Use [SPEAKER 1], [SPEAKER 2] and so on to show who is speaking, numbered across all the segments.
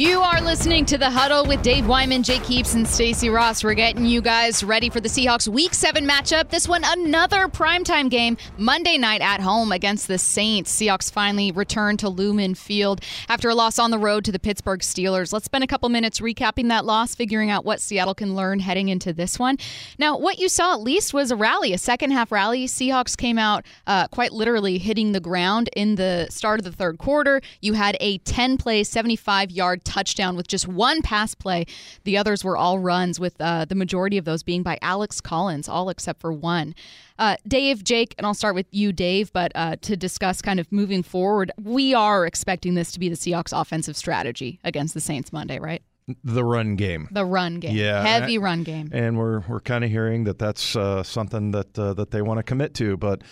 [SPEAKER 1] You are listening to The Huddle with Dave Wyman, Jake Heaps, and Stacy Rost. We're getting you guys ready for the Seahawks Week 7 matchup. This one, another primetime game, Monday night at home against the Saints. Seahawks finally return to Lumen Field after a loss on the road to the Pittsburgh Steelers. Let's spend a couple minutes recapping that loss, figuring out what Seattle can learn heading into this one. Now, what you saw at least was a rally, a second half rally. Seahawks came out uh, quite literally hitting the ground in the start of the third quarter. You had a 10 play, 75 yard touchdown with just one pass play. The others were all runs, with uh, the majority of those being by Alex Collins, all except for one. Uh, Dave, Jake, and I'll start with you, Dave, but uh, to discuss kind of moving forward, we are expecting this to be the Seahawks' offensive strategy against the Saints Monday, right?
[SPEAKER 2] The run game.
[SPEAKER 1] The run game.
[SPEAKER 2] Yeah.
[SPEAKER 1] Heavy run game.
[SPEAKER 2] And we're we're kind of hearing that that's uh, something that uh, that they want to commit to. But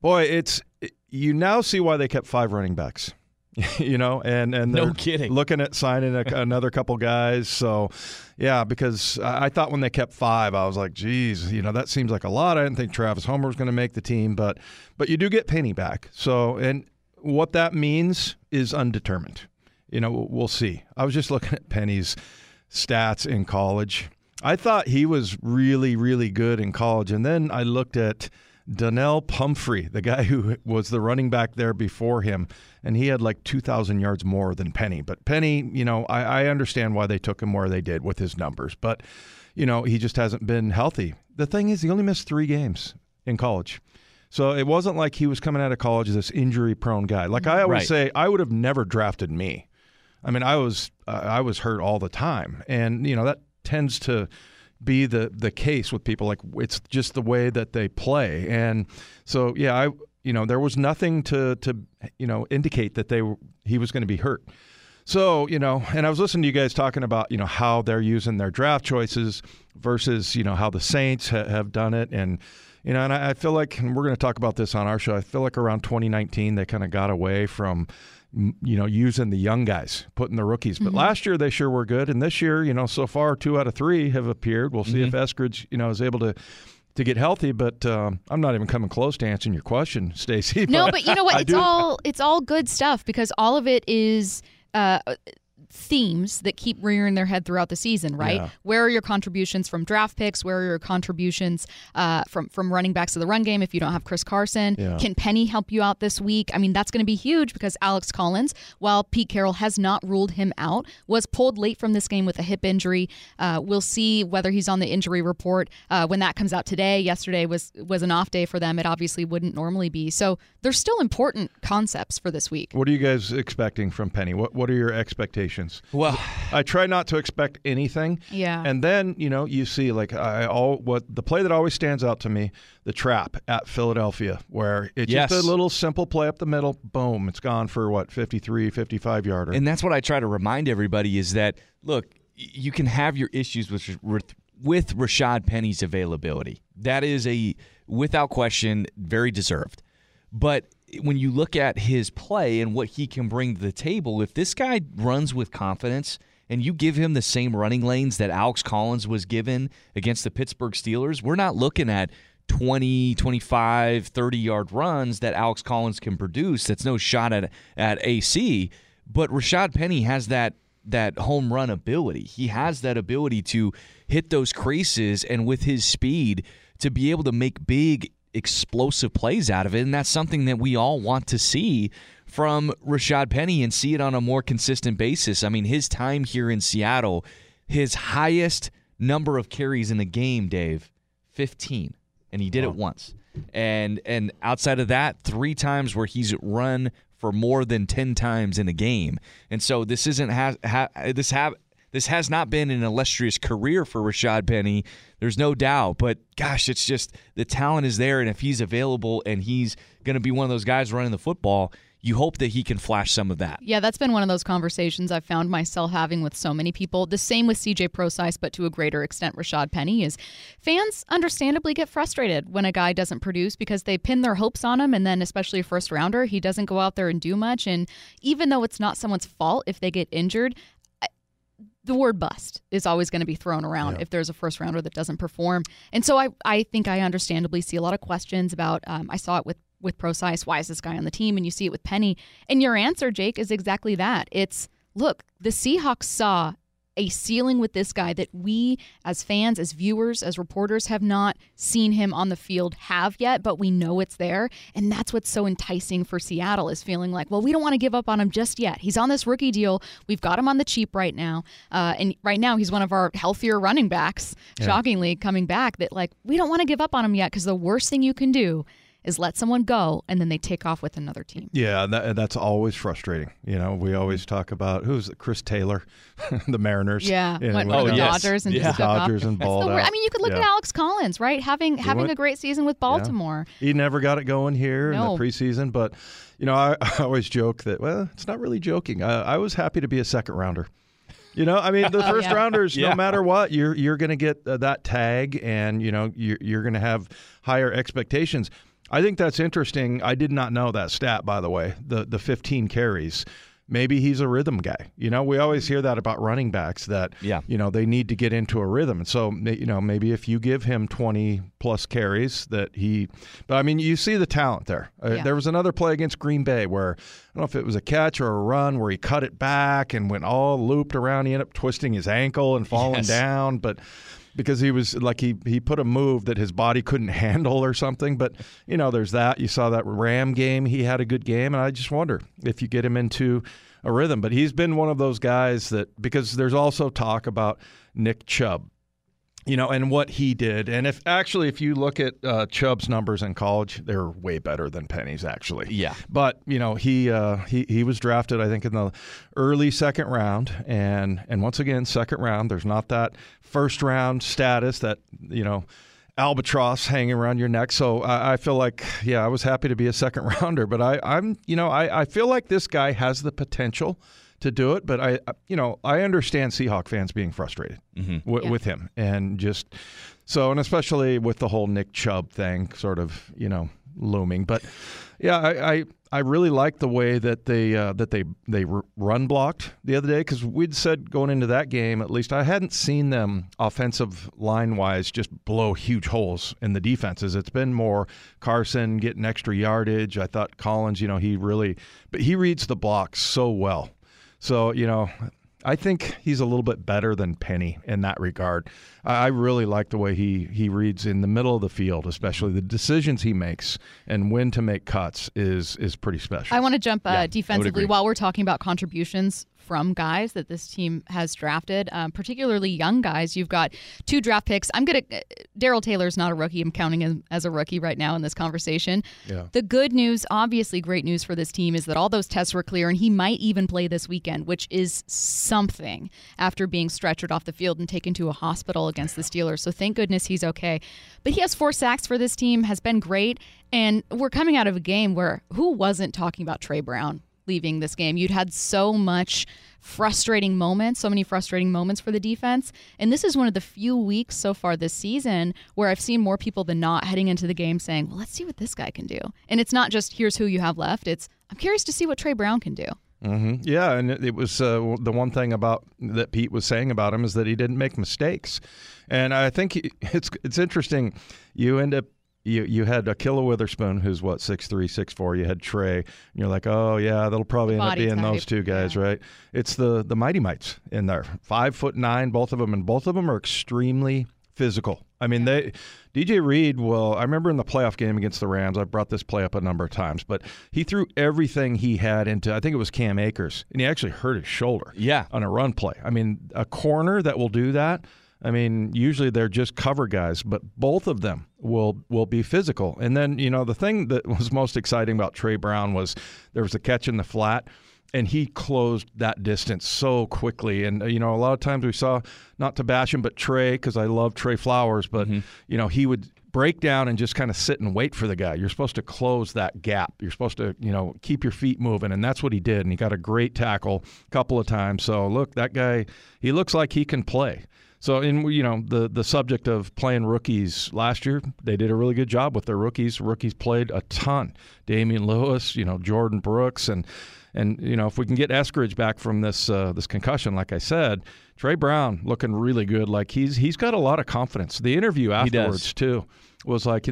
[SPEAKER 2] boy, it's you now see why they kept five running backs. you know, and and
[SPEAKER 3] no kidding.
[SPEAKER 2] Looking at signing a, another couple guys, so yeah, because I thought when they kept five, I was like, geez, you know, that seems like a lot. I didn't think Travis Homer was going to make the team, but but you do get Penny back, so and what that means is undetermined. You know, we'll see. I was just looking at Penny's stats in college. I thought he was really, really good in college, and then I looked at Donnel Pumphrey, the guy who was the running back there before him, and he had like 2,000 yards more than Penny. But Penny, you know, I, I, understand why they took him where they did with his numbers, but, you know, he just hasn't been healthy. The thing is, he only missed three games in college. So it wasn't like he was coming out of college as this injury prone guy. Like I always right. say, I would have never drafted me. I mean, I was uh, I was hurt all the time, and you know that tends to be the the case with people. Like it's just the way that they play, and so yeah, I you know there was nothing to to you know indicate that they were, he was going to be hurt. So you know, and I was listening to you guys talking about you know how they're using their draft choices versus you know how the Saints ha- have done it, and you know, and I, I feel like and we're going to talk about this on our show. I feel like around 2019 they kind of got away from you know, using the young guys, putting the rookies. But mm-hmm. last year they sure were good, and this year, you know, so far two out of three have appeared. We'll see mm-hmm. if Eskridge, you know, is able to to get healthy. But um, I'm not even coming close to answering your question, Stacy.
[SPEAKER 1] No, but you know what? it's all it's all good stuff because all of it is. Uh, themes that keep rearing their head throughout the season, right? Yeah. Where are your contributions from draft picks? Where are your contributions uh, from from running backs of the run game if you don't have Chris Carson? Yeah. Can Penny help you out this week? I mean, that's going to be huge because Alex Collins, while Pete Carroll has not ruled him out, was pulled late from this game with a hip injury. Uh, we'll see whether he's on the injury report uh, when that comes out today. Yesterday was was an off day for them. It obviously wouldn't normally be. So there's still important concepts for this week.
[SPEAKER 2] What are you guys expecting from Penny? What What are your expectations?
[SPEAKER 3] Well,
[SPEAKER 2] I try not to expect anything.
[SPEAKER 1] Yeah.
[SPEAKER 2] And then you know you see like I all what the play that always stands out to me, the trap at Philadelphia, where it's yes. just a little simple play up the middle, boom, it's gone for what 53, 55 yarder.
[SPEAKER 3] And that's what I try to remind everybody is that look, you can have your issues with with, with Rashaad Penny's availability. That is a without question very deserved. But when you look at his play and what he can bring to the table, if this guy runs with confidence and you give him the same running lanes that Alex Collins was given against the Pittsburgh Steelers, we're not looking at 20, 25, 30 yard runs that Alex Collins can produce. That's no shot at at AC, but Rashaad Penny has that that home run ability. He has that ability to hit those creases and with his speed to be able to make big explosive plays out of it. And that's something that we all want to see from Rashaad Penny and see it on a more consistent basis. I mean, his time here in Seattle, his highest number of carries in a game, Dave, 15. And he did wow. it once. And and outside of that, three times where he's run for more than 10 times in a game. And so this isn't ha, ha this have this has not been an illustrious career for Rashaad Penny. There's no doubt. But gosh, it's just the talent is there. And if he's available and he's going to be one of those guys running the football, you hope that he can flash some of that.
[SPEAKER 1] Yeah, that's been one of those conversations I've found myself having with so many people. The same with CJ Prosise, but to a greater extent, Rashaad Penny is fans understandably get frustrated when a guy doesn't produce because they pin their hopes on him, and then especially a first rounder, he doesn't go out there and do much. And even though it's not someone's fault if they get injured, the word bust is always going to be thrown around yeah. if there's a first rounder that doesn't perform. And so I, I think I understandably see a lot of questions about, um, I saw it with, with Prosise, why is this guy on the team? And you see it with Penny. And your answer, Jake, is exactly that. It's look, the Seahawks saw a ceiling with this guy that we as fans, as viewers, as reporters have not seen him on the field have yet, but we know it's there. And that's what's so enticing for Seattle is feeling like, well, we don't want to give up on him just yet. He's on this rookie deal. We've got him on the cheap right now. Uh, and right now, he's one of our healthier running backs, yeah. shockingly, coming back that, like, we don't want to give up on him yet because the worst thing you can do is let someone go and then they take off with another team.
[SPEAKER 2] Yeah, that, that's always frustrating. You know, we always talk about who's it, Chris Taylor, the Mariners.
[SPEAKER 1] Yeah,
[SPEAKER 2] you know,
[SPEAKER 1] went oh, the yes. Dodgers and
[SPEAKER 2] yeah. Dodgers and balled
[SPEAKER 1] I mean, you could look
[SPEAKER 2] yeah.
[SPEAKER 1] at Alex Collins, right? Having he having went, a great season with Baltimore.
[SPEAKER 2] Yeah. He never got it going here no. in the preseason, but you know, I, I, always joke that well, it's not really joking. I, I was happy to be a second rounder. You know, I mean, the oh, first yeah. rounders, yeah. no matter what, you're you're going to get uh, that tag, and you know, you're you're going to have higher expectations. I think that's interesting. I did not know that stat, by the way. The the 15 carries. Maybe he's a rhythm guy. You know, we always hear that about running backs that yeah. you know they need to get into a rhythm. And so you know maybe if you give him 20 plus carries, that he. But I mean, you see the talent there. Uh, there was another play against Green Bay where I don't know if it was a catch or a run where he cut it back and went all looped around. He ended up twisting his ankle and falling yes. down, but because he was like he he put a move that his body couldn't handle or something. But you know, there's that. You saw that Ram game; he had a good game, and I just wonder if you get him into a rhythm. But he's been one of those guys that because there's also talk about Nick Chubb you know, and what he did. And if actually, if you look at uh, Chubb's numbers in college, they're way better than Penny's actually.
[SPEAKER 3] Yeah.
[SPEAKER 2] But you know, he uh, he he was drafted, I think, in the early second round, and and once again, second round. There's not that first round status that you know albatross hanging around your neck. So I, I, feel like, yeah, I was happy to be a second rounder, but I, I'm, you know, I, I feel like this guy has the potential to do it. But I, you know, I understand Seahawk fans being frustrated mm-hmm. w- yeah. with him and just so, and especially with the whole Nick Chubb thing, sort of, you know, looming. But yeah, I, I, I really like the way that they uh, that they they run blocked the other day because we'd said going into that game, at least I hadn't seen them offensive line wise just blow huge holes in the defenses. It's been more Carson getting extra yardage. I thought Collins, you know, he really, but he reads the blocks so well. So, you know, I think he's a little bit better than Penny in that regard. I really like the way he he reads in the middle of the field, especially the decisions he makes and when to make cuts is is pretty special.
[SPEAKER 1] I want to jump uh, yeah, defensively while we're talking about contributions from guys that this team has drafted, um, particularly young guys. You've got two draft picks. I'm going to, Darrell Taylor's not a rookie. I'm counting him as a rookie right now in this conversation. Yeah. The good news, obviously great news for this team, is that all those tests were clear and he might even play this weekend, which is something after being stretchered off the field and taken to a hospital against the Steelers. So thank goodness he's okay. But he has four sacks for this team, has been great. And we're coming out of a game where who wasn't talking about Tre Brown leaving this game. You'd had so much frustrating moments, so many frustrating moments for the defense. And this is one of the few weeks so far this season where I've seen more people than not heading into the game saying, well, let's see what this guy can do. And it's not just here's who you have left, it's I'm curious to see what Tre Brown can do.
[SPEAKER 2] Mm-hmm. Yeah, and it, was uh, the one thing about that Pete was saying about him is that he didn't make mistakes, and I think he, it's it's interesting. You end up you you had Ahkello Witherspoon, who's what six three, six four. You had Tre, and you're like, oh yeah, that'll probably end up being type. those two guys, yeah. right? It's the the Mighty Mites in there, five foot nine, both of them, and both of them are extremely physical. I mean, yeah. they DJ Reed. Well, I remember in the playoff game against the Rams, I brought this play up a number of times, but he threw everything he had into. I think it was Cam Akers, and he actually hurt his shoulder.
[SPEAKER 3] Yeah,
[SPEAKER 2] on a run play. I mean, a corner that will do that I mean, usually they're just cover guys, but both of them will will be physical. And then, you know, the thing that was most exciting about Tre Brown was there was a catch in the flat and he closed that distance so quickly. And uh, you know, a lot of times we saw not to bash him, but Tre, because I love Tre Flowers, but mm-hmm. you know, he would break down and just kind of sit and wait for the guy. You're supposed to close that gap. You're supposed to, you know, keep your feet moving, and that's what he did. And he got a great tackle a couple of times. So look, that guy, he looks like he can play. So, in you know the the subject of playing rookies last year, they did a really good job with their rookies. Rookies played a ton. Damien Lewis, you know Jordyn Brooks, and and you know if we can get Eskridge back from this uh, this concussion, like I said, Tre Brown looking really good. Like he's he's got a lot of confidence. The interview afterwards too was like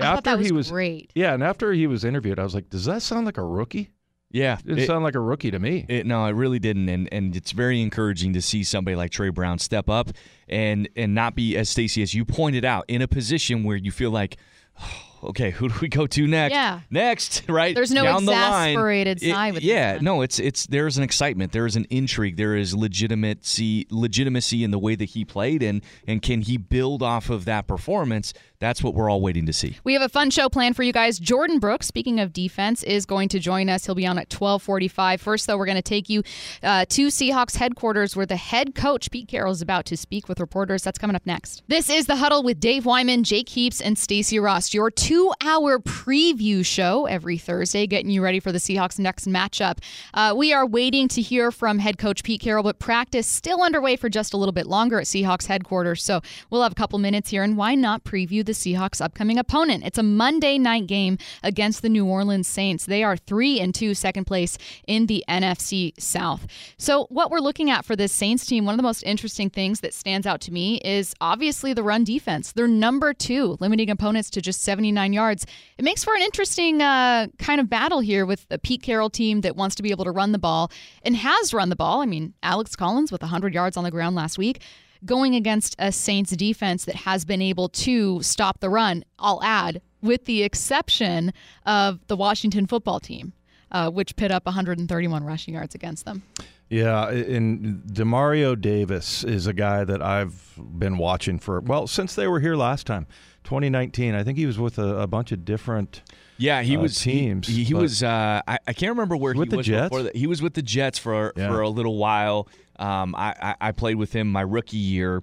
[SPEAKER 1] after was
[SPEAKER 2] he was
[SPEAKER 1] great.
[SPEAKER 2] Yeah, and after he was interviewed, I was like, does that sound like a rookie?
[SPEAKER 3] Yeah,
[SPEAKER 2] It didn't sound like a rookie to me.
[SPEAKER 3] It, no, it really didn't, and and it's very encouraging to see somebody like Tre Brown step up and and not be as Stacy as you pointed out in a position where you feel like. Oh, okay, who do we go to next?
[SPEAKER 1] Yeah.
[SPEAKER 3] Next, right?
[SPEAKER 1] There's no
[SPEAKER 3] Down the line.
[SPEAKER 1] exasperated
[SPEAKER 3] It-
[SPEAKER 1] side with
[SPEAKER 3] Yeah, no, it's it's there's an excitement, there is an intrigue, there is legitimacy legitimacy in the way that he played and and can he build off of that performance? That's what we're all waiting to see.
[SPEAKER 1] We have a fun show planned for you guys. Jordyn Brooks, speaking of defense, is going to join us. He'll be on at 1245. First, though, we're going to take you uh, to Seahawks headquarters where the head coach, Pete Carroll, is about to speak with reporters. That's coming up next. This is The Huddle with Dave Wyman, Jake Heaps, and Stacy Rost, your two-hour preview show every Thursday, getting you ready for the Seahawks' next matchup. Uh, we are waiting to hear from head coach Pete Carroll, but practice still underway for just a little bit longer at Seahawks headquarters. So we'll have a couple minutes here, and why not preview the Seahawks' upcoming opponent? It's a Monday night game against the New Orleans Saints. They are three and two, second place in the NFC South. So what we're looking at for this Saints team, one of the most interesting things that stands out to me is obviously the run defense. They're number two, limiting opponents to just 79 yards. It makes for an interesting uh, kind of battle here with a Pete Carroll team that wants to be able to run the ball and has run the ball. I mean, Alex Collins with 100 yards on the ground last week going against a Saints defense that has been able to stop the run, I'll add, with the exception of the Washington football team, uh, which pit up 131 rushing yards against them.
[SPEAKER 2] Yeah, and Demario Davis is a guy that I've been watching for well since they were here last time, 2019. I think he was with a, a bunch of different.
[SPEAKER 3] Yeah, he
[SPEAKER 2] uh,
[SPEAKER 3] was
[SPEAKER 2] teams,
[SPEAKER 3] He, he was. Uh, I, I can't remember where he was before that. He was with the Jets for
[SPEAKER 2] Yeah.
[SPEAKER 3] for a little while. Um, I, I I played with him my rookie year.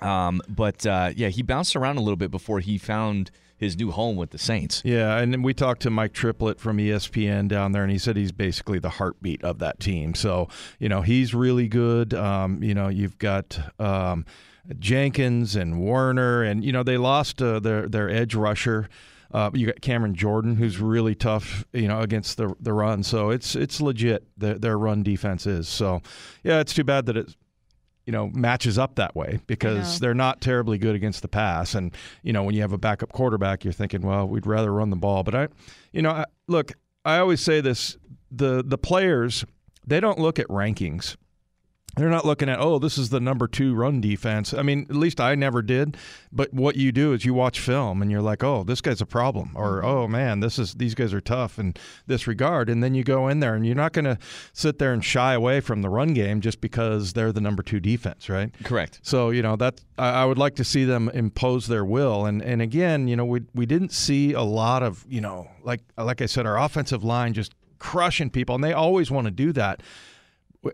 [SPEAKER 3] Um, but uh, yeah, he bounced around a little bit before he found his new home with the Saints.
[SPEAKER 2] Yeah, and then we talked to Mike Triplett from ESPN down there, and he said he's basically the heartbeat of that team. So you know he's really good. Um, you know you've got. Um, Jenkins and Werner, and you know they lost uh, their their edge rusher. Uh, you got Cameron Jordan, who's really tough, you know, against the the run. So it's it's legit. Their, their run defense is. So yeah, it's too bad that it you know matches up that way because they're not terribly good against the pass. And you know when you have a backup quarterback, you're thinking, well, we'd rather run the ball. But I, you know, I, look, I always say this: the the players they don't look at rankings. They're not looking at, oh, this is the number two run defense. I mean, at least I never did. But what you do is you watch film and you're like, oh, this guy's a problem, or mm-hmm. oh man, this is these guys are tough in this regard. And then you go in there and you're not going to sit there and shy away from the run game just because they're the number two defense, right?
[SPEAKER 3] Correct.
[SPEAKER 2] So you know that I, I would like to see them impose their will, and and again, you know, we we didn't see a lot of you know, like like I said, our offensive line just crushing people, and they always want to do that,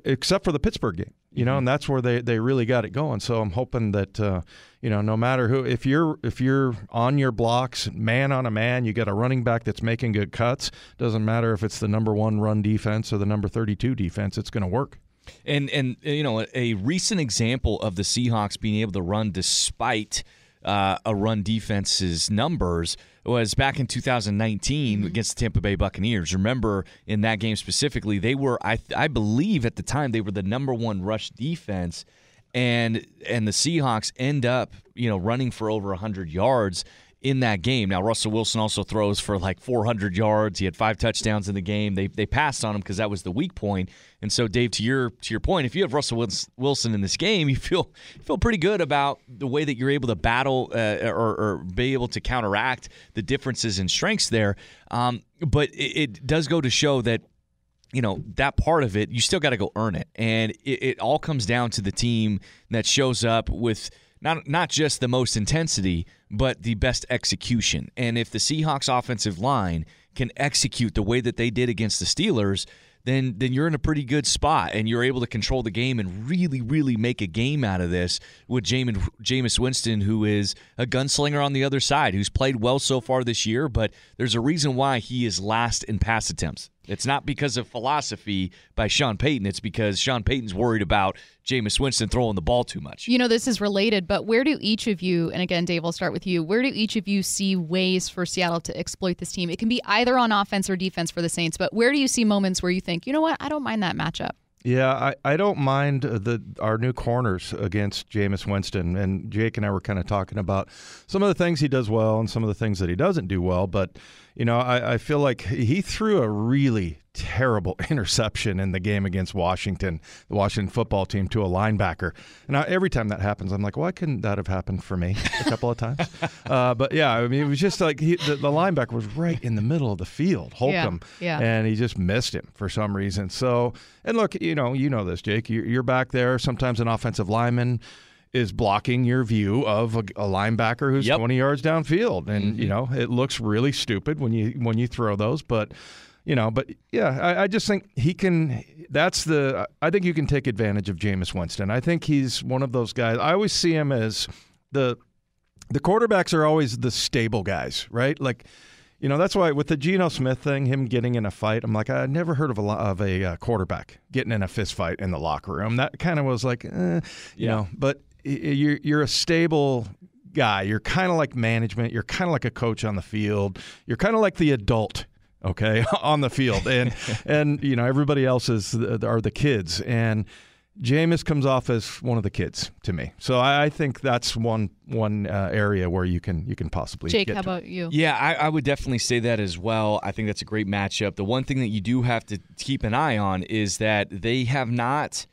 [SPEAKER 2] except for the Pittsburgh game, you know, and that's where they they really got it going. So I'm hoping that uh, you know, no matter who, if you're if you're on your blocks, man on a man, you got a running back that's making good cuts. Doesn't matter if it's the number one run defense or the number 32 defense, it's going to work.
[SPEAKER 3] And and uh, you know a, a recent example of the Seahawks being able to run despite uh, a run defense's numbers was back in 2019 mm-hmm. against the Tampa Bay Buccaneers. Remember in that game specifically, they were I I believe at the time they were the number one rush defense, and and the Seahawks end up you know running for over 100 yards in that game. Now Russell Wilson also throws for like 400 yards. He had five touchdowns in the game. They they passed on him because that was the weak point. And so Dave, to your to your point, if you have Russell Wilson in this game, you feel feel pretty good about the way that you're able to battle uh, or, or be able to counteract the differences in strengths there. Um, but it, it does go to show that you know that part of it you still got to go earn it and it, it all comes down to the team that shows up with not not just the most intensity but the best execution. And if the Seahawks offensive line can execute the way that they did against the Steelers then then you're in a pretty good spot and you're able to control the game and really really make a game out of this with Jamin, Jameis Winston who is a gunslinger on the other side who's played well so far this year but there's a reason why he is last in pass attempts it's not because of philosophy by Sean Payton. It's because Sean Payton's worried about Jameis Winston throwing the ball too much.
[SPEAKER 1] You know, this is related, but where do each of you, and again, Dave, I'll start with you, where do each of you see ways for Seattle to exploit this team? It can be either on offense or defense for the Saints, but where do you see moments where you think, you know what, I don't mind that matchup?
[SPEAKER 2] Yeah, I, I don't mind uh, the our new corners against Jameis Winston. And Jake and I were kind of talking about some of the things he does well and some of the things that he doesn't do well. But, you know, I, I feel like he threw a really terrible interception in the game against Washington, the Washington football team, to a linebacker. And I, every time that happens, I'm like, why couldn't that have happened for me a couple of times? Uh, but yeah, I mean, it was just like he, the, the, linebacker was right in the middle of the field, Holcomb,
[SPEAKER 1] yeah, yeah.
[SPEAKER 2] and he just missed him for some reason. So, and look, you know, you know this, Jake. You're, you're back there. Sometimes an offensive lineman is blocking your view of a, a linebacker who's
[SPEAKER 3] yep.
[SPEAKER 2] 20 yards downfield, and
[SPEAKER 3] mm-hmm.
[SPEAKER 2] you know it looks really stupid when you when you throw those, but you know, but yeah, I, I, just think he can. That's the. I think you can take advantage of Jameis Winston. I think he's one of those guys. I always see him as the the quarterbacks are always the stable guys, right? Like, you know, that's why with the Geno Smith thing, him getting in a fight, I'm like, I never heard of a of a uh, quarterback getting in a fist fight in the locker room. That kind of was like, eh, you
[SPEAKER 3] yeah.
[SPEAKER 2] know, but you're you're a stable guy. You're kind of like management. You're kind of like a coach on the field. You're kind of like the adult okay, on the field, and and you know everybody else is are the kids, and Jameis comes off as one of the kids to me. So I, I think that's one one uh, area where you can you can possibly.
[SPEAKER 1] Jake,
[SPEAKER 2] how
[SPEAKER 1] about you?
[SPEAKER 3] Yeah, I, I, would definitely say that as well. I think that's a great matchup. The one thing that you do have to keep an eye on is that they have not.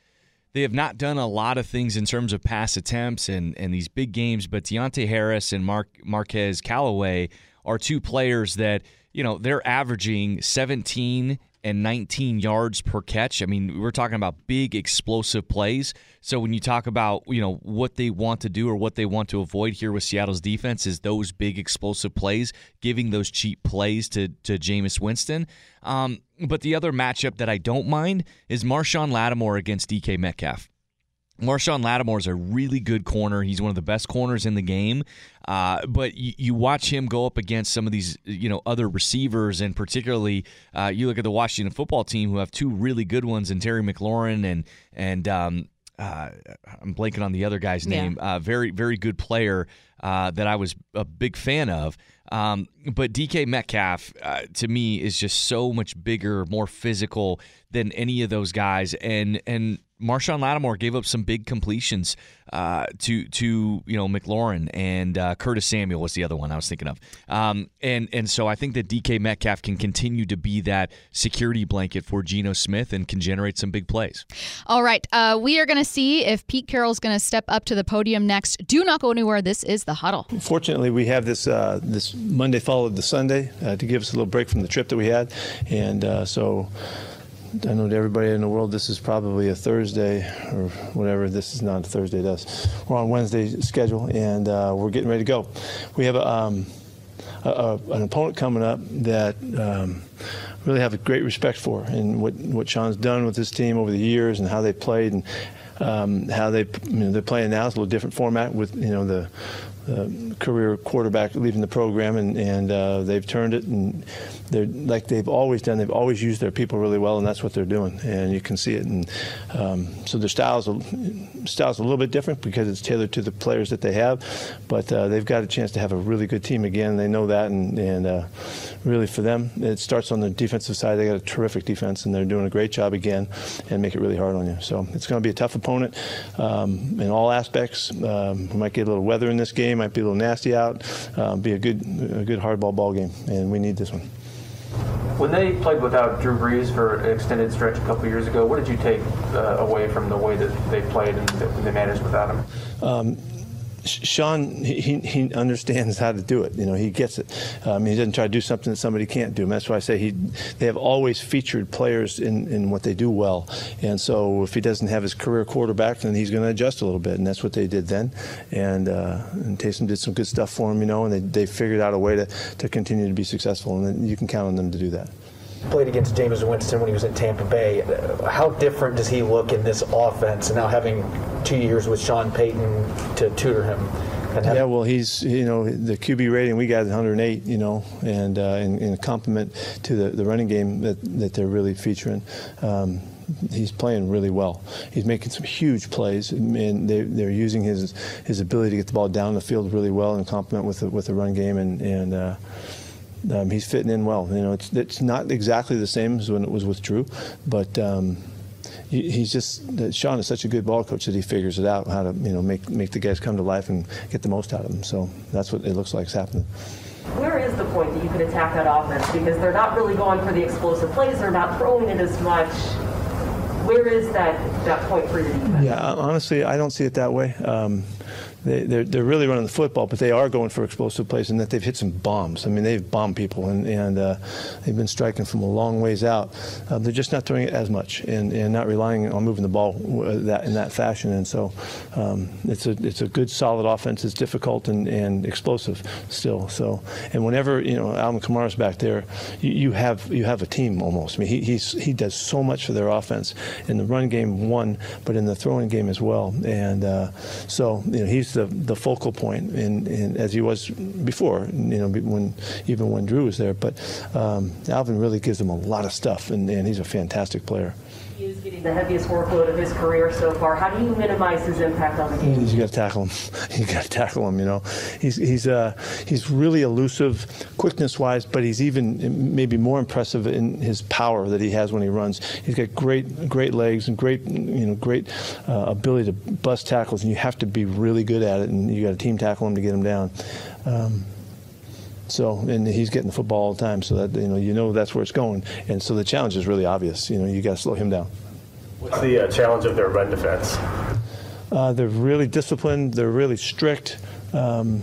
[SPEAKER 3] They have not done a lot of things in terms of pass attempts and, and these big games, but Deonte Harris and Mark Marquez Callaway are two players that you know, they're averaging 17 and 19 yards per catch. I mean, we're talking about big explosive plays. So when you talk about, you know, what they want to do or what they want to avoid here with Seattle's defense is those big explosive plays, giving those cheap plays to to Jameis Winston. Um, but the other matchup that I don't mind is Marshon Lattimore against DK Metcalf. Marshon Lattimore is a really good corner. He's one of the best corners in the game. Uh, but you, you, watch him go up against some of these, you know, other receivers, and particularly uh, you look at the Washington football team, who have two really good ones, in Terry McLaurin and and um, uh, I'm blanking on the other guy's name.
[SPEAKER 1] Yeah.
[SPEAKER 3] Uh, very very good player uh, that I was a big fan of. Um, but DK Metcalf, uh, to me, is just so much bigger, more physical than any of those guys, and and Marshon Lattimore gave up some big completions uh, to to you know McLaurin and uh, Curtis Samuel was the other one I was thinking of, um, and and so I think that DK Metcalf can continue to be that security blanket for Geno Smith and can generate some big plays.
[SPEAKER 1] All right, uh, we are going to see if Pete Carroll's going to step up to the podium next. Do not go anywhere. This is the huddle.
[SPEAKER 4] Fortunately, we have this uh, this Monday followed the Sunday uh, to give us a little break from the trip that we had, and uh, so. I know to everybody in the world this is probably a Thursday or whatever. This is not a Thursday to us. We're on Wednesday schedule and uh, we're getting ready to go. We have a, um, a, a, an opponent coming up that um, really have a great respect for and what, what Sean's done with this team over the years and how they played and um, how they you know, they're playing now is a little different format with you know the uh, career quarterback leaving the program, and, and uh, they've turned it, and they're like they've always done. They've always used their people really well, and that's what they're doing, and you can see it. And um, so their styles styles a little bit different because it's tailored to the players that they have, but uh, they've got a chance to have a really good team again. They know that, and, and uh, really for them, it starts on the defensive side. They got a terrific defense, and they're doing a great job again, and make it really hard on you. So it's going to be a tough opponent um, in all aspects. Um, we might get a little weather in this game. Might be a little nasty out. Um, be a good, a good hardball ball game, and we need this one.
[SPEAKER 5] When they played without Drew Brees for an extended stretch a couple years ago, what did you take uh, away from the way that they played and that they managed without him?
[SPEAKER 4] Um, Sean, he, he understands how to do it. You know, he gets it. Um, he doesn't try to do something that somebody can't do. And that's why I say he, they have always featured players in, in what they do well. And so if he doesn't have his career quarterback, then he's going to adjust a little bit. And that's what they did then. And, uh, and Taysom did some good stuff for him, you know, and they, they figured out a way to, to continue to be successful. And you can count on them to do that
[SPEAKER 5] played against Jameis Winston when he was in Tampa Bay. How different does he look in this offense? And now having two years with Sean Payton to tutor him.
[SPEAKER 4] Yeah, well, he's you know the QB rating we got is 108, you know, and uh, in, in compliment to the, the running game that, that they're really featuring. Um, he's playing really well. He's making some huge plays, and they, they're using his his ability to get the ball down the field really well in complement with the, with the run game, and and uh, um, he's fitting in well. You know, it's it's not exactly the same as when it was with Drew, but. Um, he's just Sean is such a good ball coach that he figures it out how to you know make make the guys come to life and get the most out of them. So that's what it looks like is happening.
[SPEAKER 6] Where is the point that you could attack that offense? Because they're not really going for the explosive plays, they're not throwing it as much. Where is that, that point for your defense?
[SPEAKER 4] Yeah, honestly, I don't see it that way. Um, they, they're, they're really running the football, but they are going for explosive plays, and that they've hit some bombs. I mean, they've bombed people, and, and uh, they've been striking from a long ways out. Uh, they're just not throwing it as much, and, and not relying on moving the ball that in that fashion. And so, um, it's a it's a good, solid offense. It's difficult and, and explosive still. So, and whenever you know Alvin Kamara's back there, you, you have you have a team almost. I mean, he he's, he does so much for their offense in the run game, one, but in the throwing game as well. And uh, so, you know, he's the, the focal point, in, in, as he was before. You know, when even when Drew was there. But um, Alvin really gives them a lot of stuff, and, and he's a fantastic player.
[SPEAKER 6] He is getting the heaviest workload of his career so far. How do you minimize his impact on the game?
[SPEAKER 4] You got to tackle him. You got to tackle him. You know, he's he's uh, he's really elusive, quickness wise, but he's even maybe more impressive in his power that he has when he runs. He's got great great legs and great you know great uh, ability to bust tackles, and you have to be really good at it, and you got to team tackle him to get him down. Um, so, and he's getting the football all the time, so that you know, you know that's where it's going. And so the challenge is really obvious. You know, you got to slow him down.
[SPEAKER 7] What's the uh, challenge of their run defense?
[SPEAKER 4] Uh, they're really disciplined. They're really strict. Um,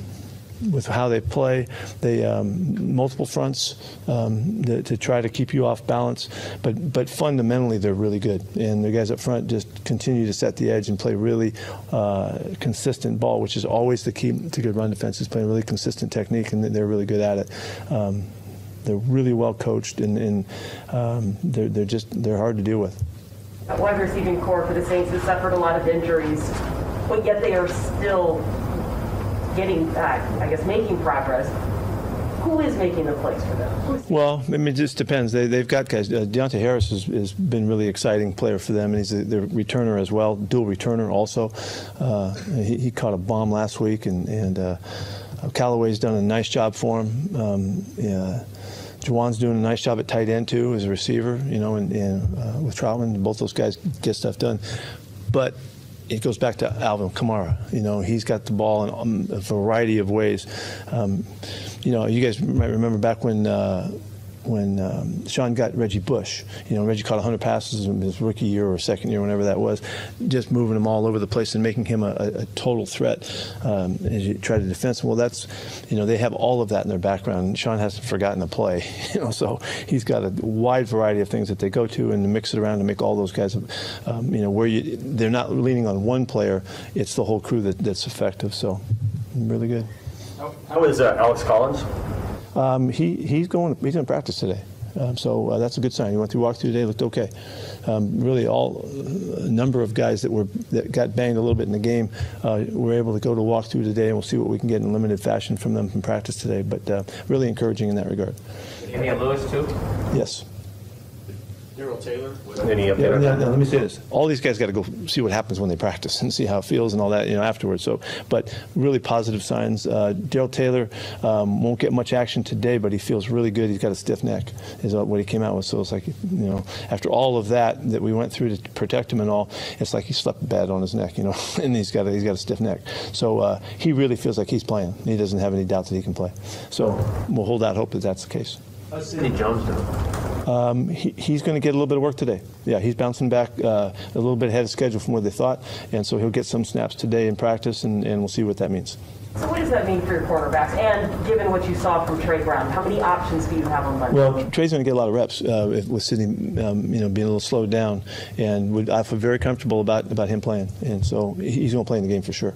[SPEAKER 4] with how they play. They um, multiple fronts um, to, to, try to keep you off balance, but but fundamentally they're really good. And the guys up front just continue to set the edge and play really uh, consistent ball, which is always the key to good run defense. Is playing really consistent technique, and they're really good at it. Um, they're really well coached, and, and um, they're they're just they're hard to deal with.
[SPEAKER 6] That wide receiving core for the Saints has suffered a lot of injuries, but yet they are still getting back, I guess, making progress. Who is making the plays for them?
[SPEAKER 4] Well, I mean, it just depends. They, they've got guys. Uh, Deonte Harris has, has been really exciting player for them, and he's the returner as well, dual returner also. Uh, he, he, caught a bomb last week, and, and uh, Callaway's done a nice job for him. Um, yeah. Juwan's doing a nice job at tight end too, as a receiver, you know, and, and uh, with Trautman, both those guys get stuff done. But it goes back to Alvin Kamara. You know, he's got the ball in um, a variety of ways. Um, you know, you guys might remember back when. Uh, when um, Sean got Reggie Bush. You know, Reggie caught 100 passes in his rookie year or second year, whenever that was, just moving him all over the place and making him a, a total threat um, as you try to defend him. Well, that's, you know, they have all of that in their background. Sean hasn't forgotten the play, you know, so he's got a wide variety of things that they go to and mix it around to make all those guys, um, you know, where you, they're not leaning on one player, it's the whole crew that, that's effective. So, really good.
[SPEAKER 7] How is uh, Alex Collins?
[SPEAKER 4] Um, he, he's going he's in practice today. Um, so uh, that's a good sign. He went through walk through today, looked okay. Um, really, all a number of guys that were that got banged a little bit in the game uh, were able to go to walk through today, and we'll see what we can get in limited fashion from them from practice today. But uh, really encouraging in that regard.
[SPEAKER 8] Damien Lewis too.
[SPEAKER 4] Yes.
[SPEAKER 7] Darrell Taylor. Any update?
[SPEAKER 4] Yeah, no, no, let me say this: all these guys got to go see what happens when they practice and see how it feels and all that, you know, afterwards. So, but really positive signs. Uh, Darrell Taylor um, won't get much action today, but he feels really good. He's got a stiff neck, is what he came out with. So it's like, you know, after all of that that we went through to protect him and all, it's like he slept bad on his neck, you know, and he's got a, he's got a stiff neck. So uh, he really feels like he's playing. He doesn't have any doubt that he can play. So we'll hold out hope that that's the case.
[SPEAKER 7] How's Sidney Jones doing?
[SPEAKER 4] Um, he, he's going to get a little bit of work today. Yeah, he's bouncing back uh, a little bit ahead of schedule from where they thought, and so he'll get some snaps today in practice, and, and we'll see what that means.
[SPEAKER 6] So what does that mean for your cornerbacks? And given what you saw from Tre Brown, how many options do you have on Monday?
[SPEAKER 4] Well, Tre's going to get a lot of reps uh, with Sidney, um, you know, being a little slowed down, and would, I feel very comfortable about about him playing, and so he's going to play in the game for sure.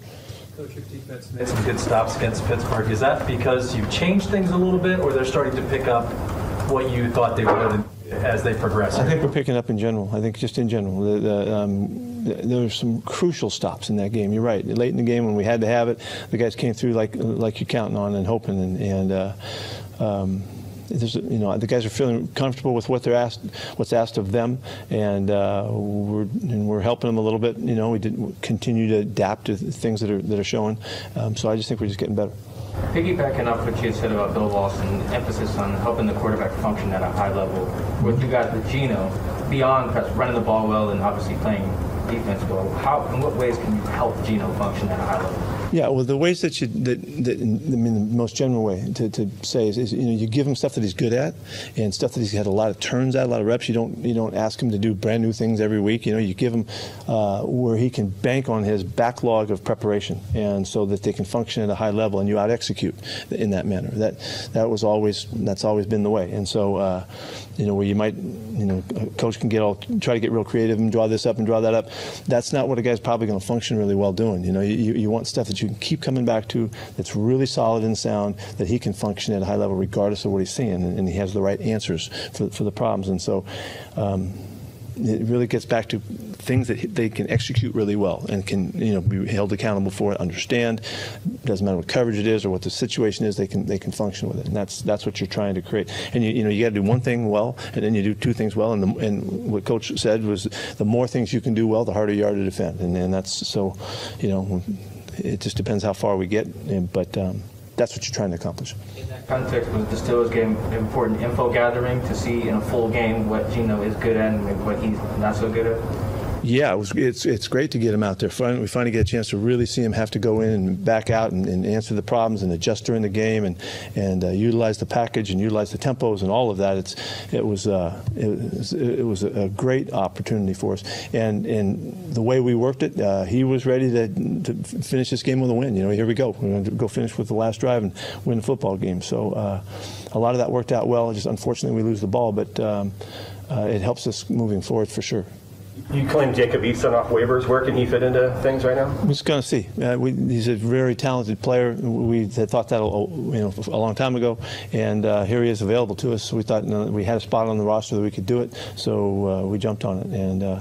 [SPEAKER 9] Coach, defense made some good stops against Pittsburgh. Is that because you've changed things a little bit, or they're starting to pick up what you thought they would as they progress?
[SPEAKER 4] I think we're picking up in general. I think just in general. The, the, um, there were some crucial stops in that game. You're right. Late in the game when we had to have it, the guys came through like like you're counting on and hoping. And, and uh, um, there's, you know, the guys are feeling comfortable with what they're asked, what's asked of them, and uh, we're and we're helping them a little bit. You know, we did continue to adapt to things that are that are showing. Um, so I just think we're just getting better.
[SPEAKER 8] Piggybacking off what you had said about Bill Lawson, emphasis on helping the quarterback function at a high level. With you guys with Geno, beyond running the ball well and obviously playing defense well, how in what ways can you help Geno function at a high level?
[SPEAKER 4] Yeah, well, the ways that you that, that I mean, the most general way to, to say is, is, you know you give him stuff that he's good at and stuff that he's had a lot of turns at, a lot of reps. You don't you don't ask him to do brand new things every week. You know, you give him uh, where he can bank on his backlog of preparation, and so that they can function at a high level, and you out execute in that manner. That that was always that's always been the way, and so. Uh, you know, where you might, you know, a coach can get all try to get real creative and draw this up and draw that up. That's not what a guy's probably going to function really well doing. You know, you, you want stuff that you can keep coming back to, that's really solid and sound, that he can function at a high level regardless of what he's seeing, and, and he has the right answers for for the problems. And so. Um, it really gets back to things that they can execute really well and can you know be held accountable for it understand. Doesn't matter what coverage it is or what the situation is they can they can function with it. And that's that's what you're trying to create. And you, you know you got to do one thing well and then you do two things well. And the, and what coach said was the more things you can do well the harder you are to defend. And, and that's so you know it just depends how far we get. But um, that's what you're trying to accomplish
[SPEAKER 8] context was the Steelers game important info gathering to see in a full game what Geno is good at and what he's not so good at?
[SPEAKER 4] Yeah, it was, it's it's great to get him out there. We finally get a chance to really see him have to go in and back out and, and answer the problems and adjust during the game and and uh, utilize the package and utilize the tempos and all of that. It's it was uh, it was, it was a great opportunity for us. And and the way we worked it, uh, he was ready to, to finish this game with a win. You know, here we go. We're going to go finish with the last drive and win the football game. So uh, a lot of that worked out well. Just unfortunately we lose the ball, but um, uh, it helps us moving forward for sure.
[SPEAKER 7] You claim Jacob Eason off waivers. Where can he fit into things right now?
[SPEAKER 4] We're just going to see. Uh, we, he's a very talented player. We had thought that you know a long time ago, and uh, here he is available to us. We thought you know, we had a spot on the roster that we could do it, so uh, we jumped on it. And uh,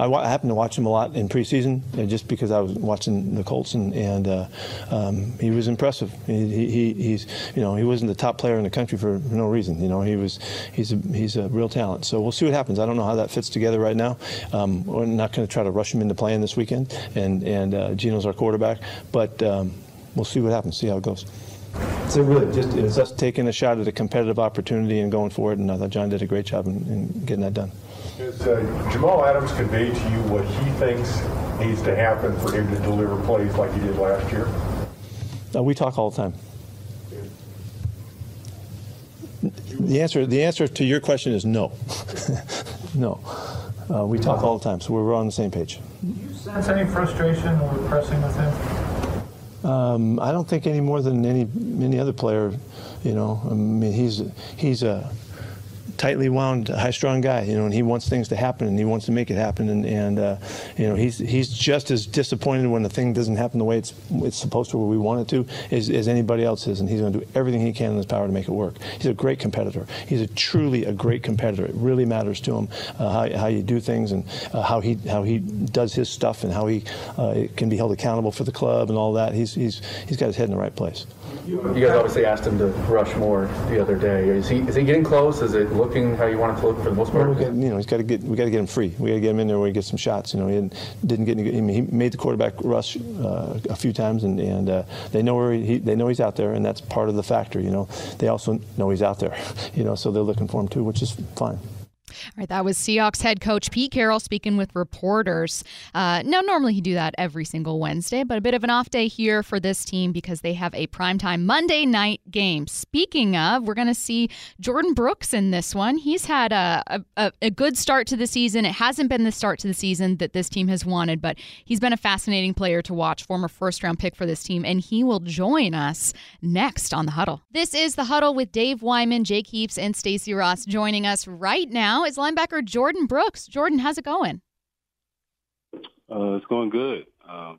[SPEAKER 4] I, I, happened to watch him a lot in preseason, uh, just because I was watching the Colts, and, and uh, um, he was impressive. He, he, he's you know he wasn't the top player in the country for no reason. You know he was he's a, he's a real talent. So we'll see what happens. I don't know how that fits together right now. We're not going to try to rush him into playing this weekend, and and uh, Geno's our quarterback, but um, we'll see what happens, see how it goes. So really, just it's us taking a shot at a competitive opportunity and going for it, and I thought John did a great job in, in getting that done.
[SPEAKER 10] Has uh, Jamal Adams conveyed to you what he thinks needs to happen for him to deliver plays like he did last year?
[SPEAKER 4] Uh, we talk all the time. The answer, the answer to your question is no. no. Uh, we talk all the time, so we're on the same page.
[SPEAKER 11] Do you sense any frustration with pressing with him?
[SPEAKER 4] Um, I don't think any more than any any other player. You know, I mean, he's he's a tightly wound, high-strung guy, you know, and he wants things to happen and he wants to make it happen. And, and uh, you know, he's he's just as disappointed when the thing doesn't happen the way it's it's supposed to, or we want it to, as, as anybody else is. And he's going to do everything he can in his power to make it work. He's a great competitor. He's a truly a great competitor. It really matters to him uh, how, how you do things and uh, how he how he does his stuff and how he uh, can be held accountable for the club and all that. He's he's he's got his head in the right place.
[SPEAKER 12] You guys obviously asked him to rush more the other day. Is he is he getting close? Is it looking how you want it to look for the most part?
[SPEAKER 4] Well, we got, you know, he's got to get we got to get him free. We got to get him in there where he gets some shots. You know, he didn't get any. I mean, he made the quarterback rush uh, a few times, and and uh, they know where he they know he's out there, and that's part of the factor. You know, they also know he's out there. You know, so they're looking for him too, which is fine.
[SPEAKER 1] All right, that was Seahawks head coach Pete Carroll speaking with reporters. Uh, now, normally he'd do that every single Wednesday, but a bit of an off day here for this team because they have a primetime Monday night game. Speaking of, we're going to see Jordyn Brooks in this one. He's had a, a, a good start to the season. It hasn't been the start to the season that this team has wanted, but he's been a fascinating player to watch, former first round pick for this team, and he will join us next on The Huddle. This is The Huddle with Dave Wyman, Jake Heaps, and Stacy Rost joining us right now is linebacker Jordyn Brooks. Jordyn, how's it going?
[SPEAKER 13] Uh, it's going good. Uh,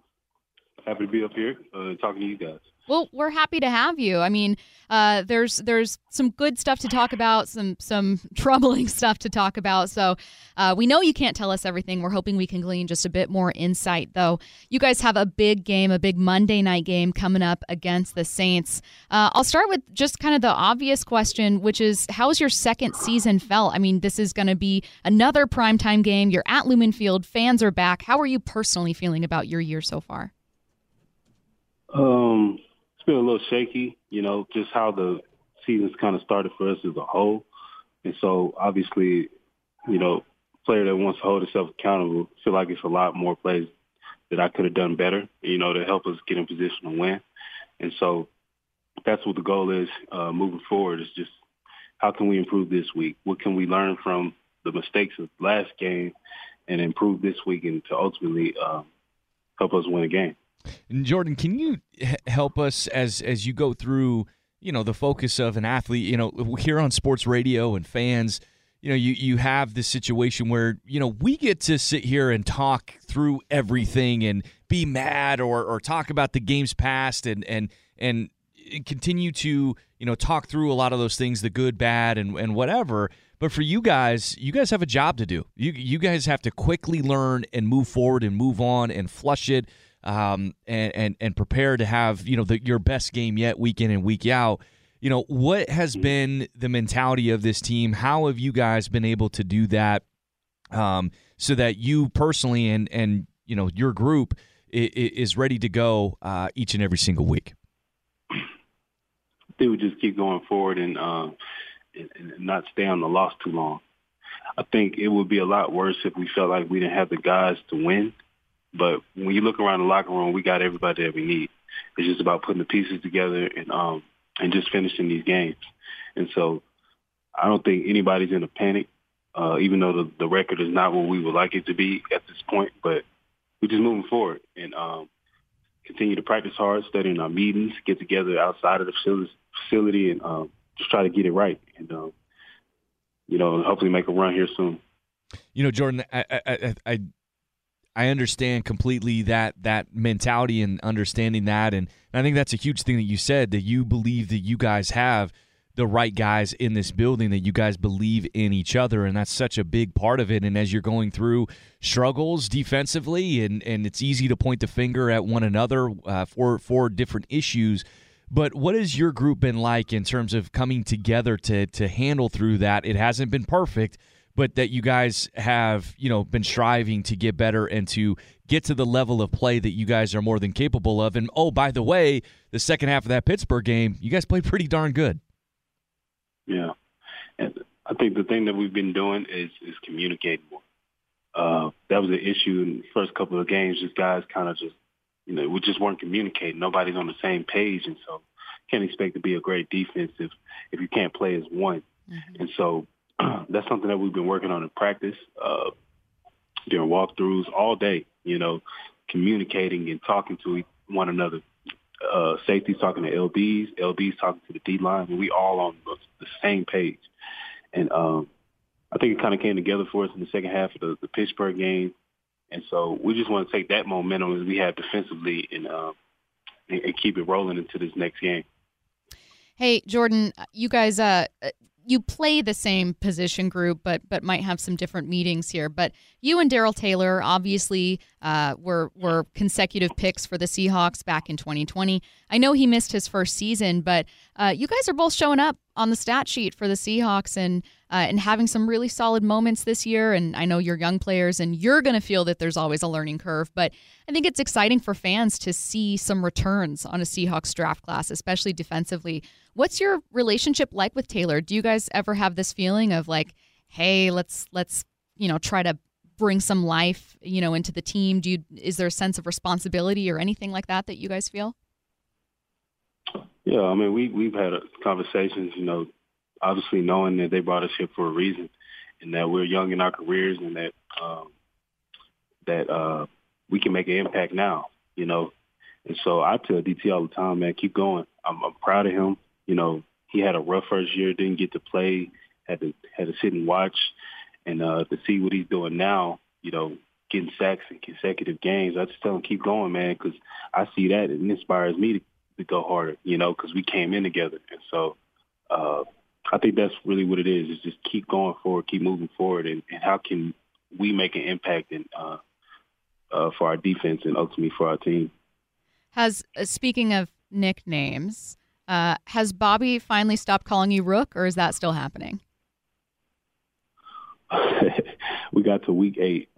[SPEAKER 13] happy to be up here uh, talking to you guys.
[SPEAKER 1] Well, we're happy to have you. I mean, uh, there's there's some good stuff to talk about, some some troubling stuff to talk about. So uh, we know you can't tell us everything. We're hoping we can glean just a bit more insight, though. You guys have a big game, a big Monday night game coming up against the Saints. Uh, I'll start with just kind of the obvious question, which is, how's your second season felt? I mean, this is going to be another primetime game. You're at Lumen Field. Fans are back. How are you personally feeling about your year so far?
[SPEAKER 13] Um, it's been a little shaky, you know, just how the season's kind of started for us as a whole. And so obviously, you know, player that wants to hold himself accountable, feel like it's a lot more plays that I could have done better, you know, to help us get in position to win. And so that's what the goal is uh, moving forward. Is just how can we improve this week? What can we learn from the mistakes of last game and improve this week and to ultimately um, help us win a game.
[SPEAKER 3] And Jordyn, can you help us as as you go through, you know, the focus of an athlete, you know, here on sports radio and fans, you know, you you have this situation where, you know, we get to sit here and talk through everything and be mad or or talk about the games past and and and continue to, you know, talk through a lot of those things, the good, bad and and whatever. But for you guys, you guys have a job to do. You you guys have to quickly learn and move forward and move on and flush it um, and, and and prepare to have you know the, your best game yet week in and week out. You know what has been the mentality of this team? How have you guys been able to do that um, so that you personally and and you know your group is ready to go uh, each and every single week?
[SPEAKER 13] They would just keep going forward and. Uh, and, and not stay on the loss too long. I think it would be a lot worse if we felt like we didn't have the guys to win. But when you look around the locker room, we got everybody that we need. It's just about putting the pieces together and um and just finishing these games. And so I don't think anybody's in a panic, uh, even though the, the record is not what we would like it to be at this point. But we're just moving forward and um, continue to practice hard, studying our meetings, get together outside of the facility, and um, just try to get it right, and um, you know, hopefully make a run here soon.
[SPEAKER 3] You know, Jordyn, I I I, I understand completely that that mentality and understanding that, and, and I think that's a huge thing that you said that you believe that you guys have the right guys in this building that you guys believe in each other and that's such a big part of it. And as you're going through struggles defensively and and it's easy to point the finger at one another uh, for for different issues. But what has your group been like in terms of coming together to to handle through that? It hasn't been perfect, but that you guys have, you know, been striving to get better and to get to the level of play that you guys are more than capable of. And oh, by the way, the second half of that Pittsburgh game, you guys played pretty darn good.
[SPEAKER 13] Yeah. And I think the thing that we've been doing is is communicating more. Uh, that was an issue in the first couple of games. Just guys kind of just you know, we just weren't communicating. Nobody's on the same page, and so can't expect to be a great defense if if you can't play as one. Mm-hmm. And so that's something that we've been working on in practice uh, during walkthroughs all day. You know, communicating and talking to one another. Uh, safeties talking to LBs, LBs talking to the D line, and we all on the same page. And um, I think it kind of came together for us in the second half of the, the Pittsburgh game. And so we just want to take that momentum as we have defensively and, uh, and, and keep it rolling into this next game.
[SPEAKER 1] Hey, Jordyn, you guys, uh, you play the same position group, but but might have some different meetings here. But you and Darrell Taylor obviously uh, were were consecutive picks for the Seahawks back in 2020. I know he missed his first season, but uh, you guys are both showing up on the stat sheet for the Seahawks and uh, and having some really solid moments this year. And I know you're young players, and you're going to feel that there's always a learning curve. But I think it's exciting for fans to see some returns on a Seahawks draft class, especially defensively. What's your relationship like with Taylor? Do you guys ever have this feeling of like, hey, let's let's you know try to bring some life you know into the team? Do you is there a sense of responsibility or anything like that that you guys feel?
[SPEAKER 13] Yeah, I mean, we we've had conversations. You know, obviously knowing that they brought us here for a reason, and that we're young in our careers, and that um, that uh, we can make an impact now. You know, and so I tell DT all the time, man, keep going. I'm, I'm proud of him. You know, he had a rough first year, didn't get to play, had to had to sit and watch, and uh, to see what he's doing now. You know, getting sacks in consecutive games. I just tell him keep going, man, because I see that and it inspires me to to go harder, you know, because we came in together. And so uh, I think that's really what it is, is just keep going forward, keep moving forward, and, and how can we make an impact in, uh, uh, for our defense and ultimately for our team.
[SPEAKER 1] Has uh, speaking of nicknames, uh, has Bobby finally stopped calling you Rook, or is that still happening?
[SPEAKER 13] we got to week eight,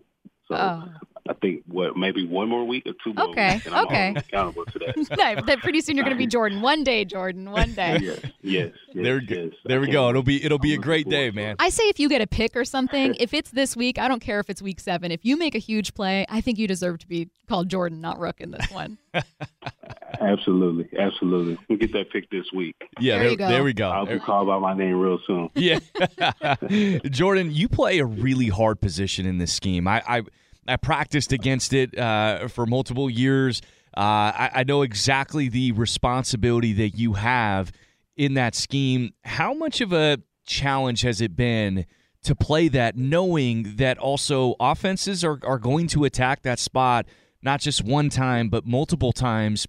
[SPEAKER 13] so
[SPEAKER 1] oh.
[SPEAKER 13] I think what maybe one more week or two more
[SPEAKER 1] Okay,
[SPEAKER 13] weeks, and I'm
[SPEAKER 1] okay.
[SPEAKER 13] always accountable to that.
[SPEAKER 1] no, that pretty soon you're going to be Jordyn. One day, Jordyn. One day.
[SPEAKER 13] yes, yes,
[SPEAKER 3] There we go. There we go. It'll be it'll be a great day, man.
[SPEAKER 1] I say if you get a pick or something, if it's this week, I don't care if it's week seven. If you make a huge play, I think you deserve to be called Jordyn, not Rook in this one.
[SPEAKER 13] Absolutely, absolutely. We'll get that pick this week.
[SPEAKER 3] Yeah,
[SPEAKER 1] There you go.
[SPEAKER 3] there we go.
[SPEAKER 13] I'll be called by my name real soon.
[SPEAKER 3] Yeah, Jordyn, you play a really hard position in this scheme. I I, I practiced against it uh, for multiple years. Uh, I, I know exactly the responsibility that you have in that scheme. How much of a challenge has it been to play that, knowing that also offenses are, are going to attack that spot not just one time, but multiple times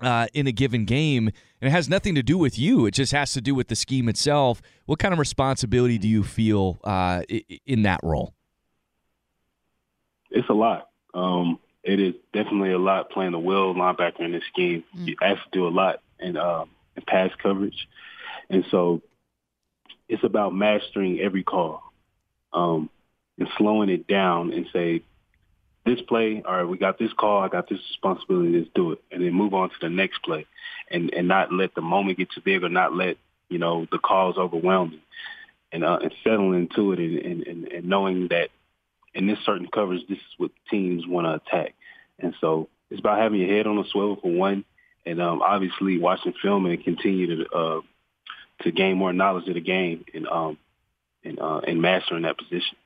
[SPEAKER 3] uh, in a given game, and it has nothing to do with you. It just has to do with the scheme itself. What kind of responsibility do you feel uh, in that role?
[SPEAKER 13] It's a lot. Um, it is definitely a lot playing the will linebacker in this scheme. You have to do a lot in, um, in pass coverage, and so it's about mastering every call um, and slowing it down and say, this play, all right, we got this call, I got this responsibility, let's do it, and then move on to the next play, and and not let the moment get too big or not let you know the calls overwhelm you, and uh, and settling into it and, and, and knowing that in this certain coverage, this is what teams want to attack, and so it's about having your head on a swivel for one, and um, obviously watching film and continue to uh, to gain more knowledge of the game and um and uh, and mastering that position.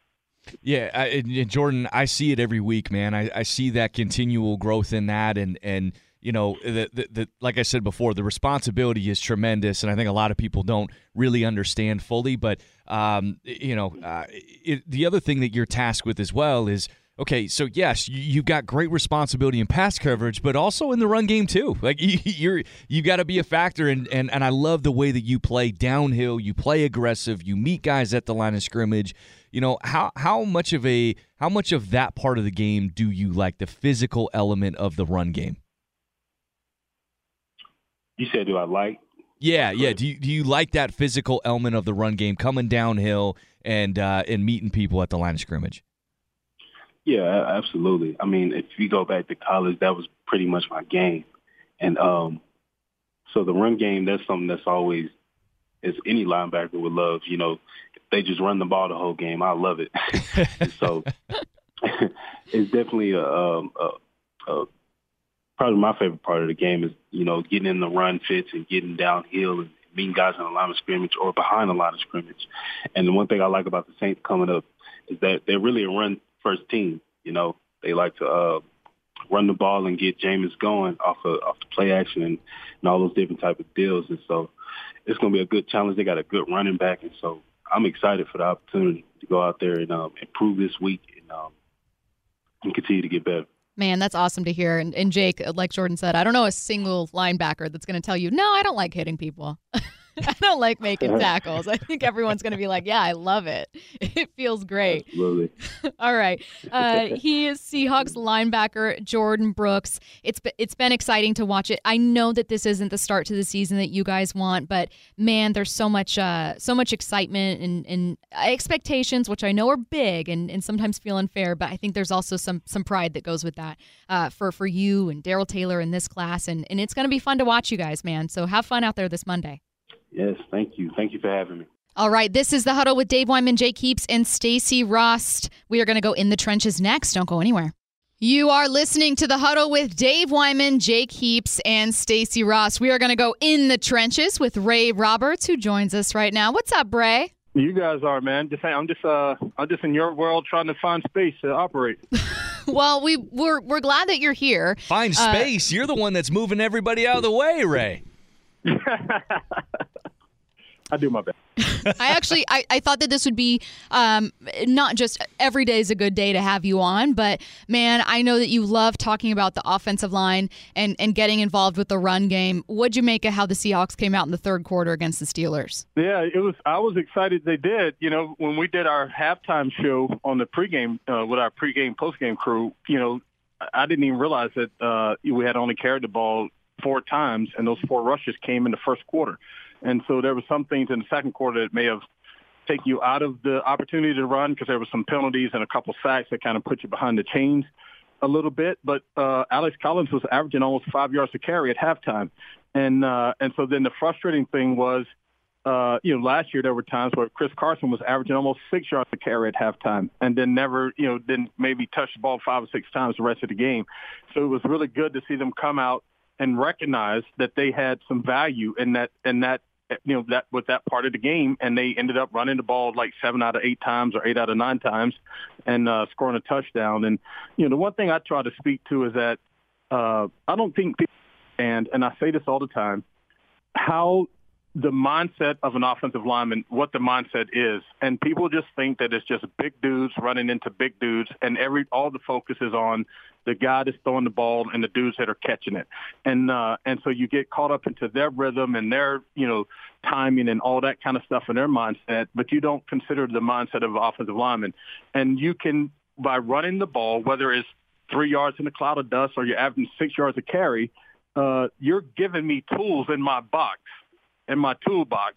[SPEAKER 3] Yeah, I, Jordyn, I see it every week, man. I, I see that continual growth in that, and and you know, the, the, the like I said before, the responsibility is tremendous, and I think a lot of people don't really understand fully. But um, you know, uh, it, the other thing that you're tasked with as well is. Okay, so yes, you, you've got great responsibility in pass coverage, but also in the run game too. Like you, you're, you've got to be a factor, and, and and I love the way that you play downhill. You play aggressive. You meet guys at the line of scrimmage you know how how much of a how much of that part of the game do you like the physical element of the run game
[SPEAKER 13] You said, do I like?
[SPEAKER 3] yeah yeah do you, do you like that physical element of the run game coming downhill and uh, and meeting people at the line of scrimmage
[SPEAKER 13] Yeah, absolutely. I mean, if you go back to college, that was pretty much my game, and um, so the run game that's something that's always, as any linebacker would love. You know, if they just run the ball the whole game. I love it. So it's definitely a, um, a, a probably my favorite part of the game is you know getting in the run fits and getting downhill and meeting guys in the line of scrimmage or behind the line of scrimmage. And the one thing I like about the Saints coming up is that they're really a run first team. You know, they like to uh, run the ball and get Jameis going off of off the play action and, and all those different type of deals. And so it's going to be a good challenge. They got a good running back, and so I'm excited for the opportunity to go out there and um, improve this week and um, and continue to get better.
[SPEAKER 1] Man, that's awesome to hear. And, and Jake, like Jordyn said, I don't know a single linebacker that's going to tell you, no, I don't like hitting people. I don't like making tackles. I think everyone's going to be like, yeah, I love it. It feels great.
[SPEAKER 13] Absolutely.
[SPEAKER 1] All right. Uh, he is Seahawks linebacker Jordyn Brooks. It's it's been exciting to watch it. I know that this isn't the start to the season that you guys want, but man, there's so much uh, so much excitement and, and expectations, which I know are big and, and sometimes feel unfair. But I think there's also some some pride that goes with that uh, for for you and Darrell Taylor in this class, and and it's going to be fun to watch you guys, man. So have fun out there this Monday.
[SPEAKER 13] Yes, thank you. Thank you for having me.
[SPEAKER 1] All right, this is the huddle with Dave Wyman, Jake Heaps, and Stacy Rost. We are going to go in the trenches next. Don't go anywhere. You are listening to the huddle with Dave Wyman, Jake Heaps, and Stacy Rost. We are going to go in the trenches with Ray Roberts, who joins us right now. What's up, Ray?
[SPEAKER 14] You guys are, man. Just I'm just uh I'm just in your world trying to find space to operate.
[SPEAKER 1] Well, we we're we're glad that you're here.
[SPEAKER 3] find
[SPEAKER 1] Uh,
[SPEAKER 3] space you're the one that's moving everybody out of the way ray
[SPEAKER 14] I do my best.
[SPEAKER 1] I actually I, I thought that this would be um, not just every day is a good day to have you on, but man, I know that you love talking about the offensive line and, and getting involved with the run game. What'd you make of how the Seahawks came out in the third quarter against the Steelers?
[SPEAKER 14] Yeah, it was. I was excited they did. You know, when we did our halftime show on the pregame uh, with our pregame postgame crew, you know, I- didn't even realize that uh, we had only carried the ball four times, and those four rushes came in the first quarter. And so there were some things in the second quarter that may have taken you out of the opportunity to run because there were some penalties and a couple sacks that kind of put you behind the chains. a little bit, but uh, Alex Collins was averaging almost five yards a carry at halftime, and uh, and so then the frustrating thing was, uh, you know, last year there were times where Chris Carson was averaging almost six yards a carry at halftime, and then never, you know, didn't maybe touch the ball five or six times the rest of the game. So it was really good to see them come out and recognize that they had some value in that in that you know that with that part of the game, and they ended up running the ball like seven out of eight times or eight out of nine times, and uh, scoring a touchdown. And you know the one thing I try to speak to is that uh, I don't think people and and I say this all the time, how the mindset of an offensive lineman, what the mindset is, and people just think that it's just big dudes running into big dudes, and every all the focus is on the guy that's throwing the ball and the dudes that are catching it, and uh, and so you get caught up into their rhythm and their you know timing and all that kind of stuff in their mindset, but you don't consider the mindset of an offensive lineman, and you can by running the ball, whether it's three yards in a cloud of dust or you're averaging six yards a carry, uh, you're giving me tools in my box in my toolbox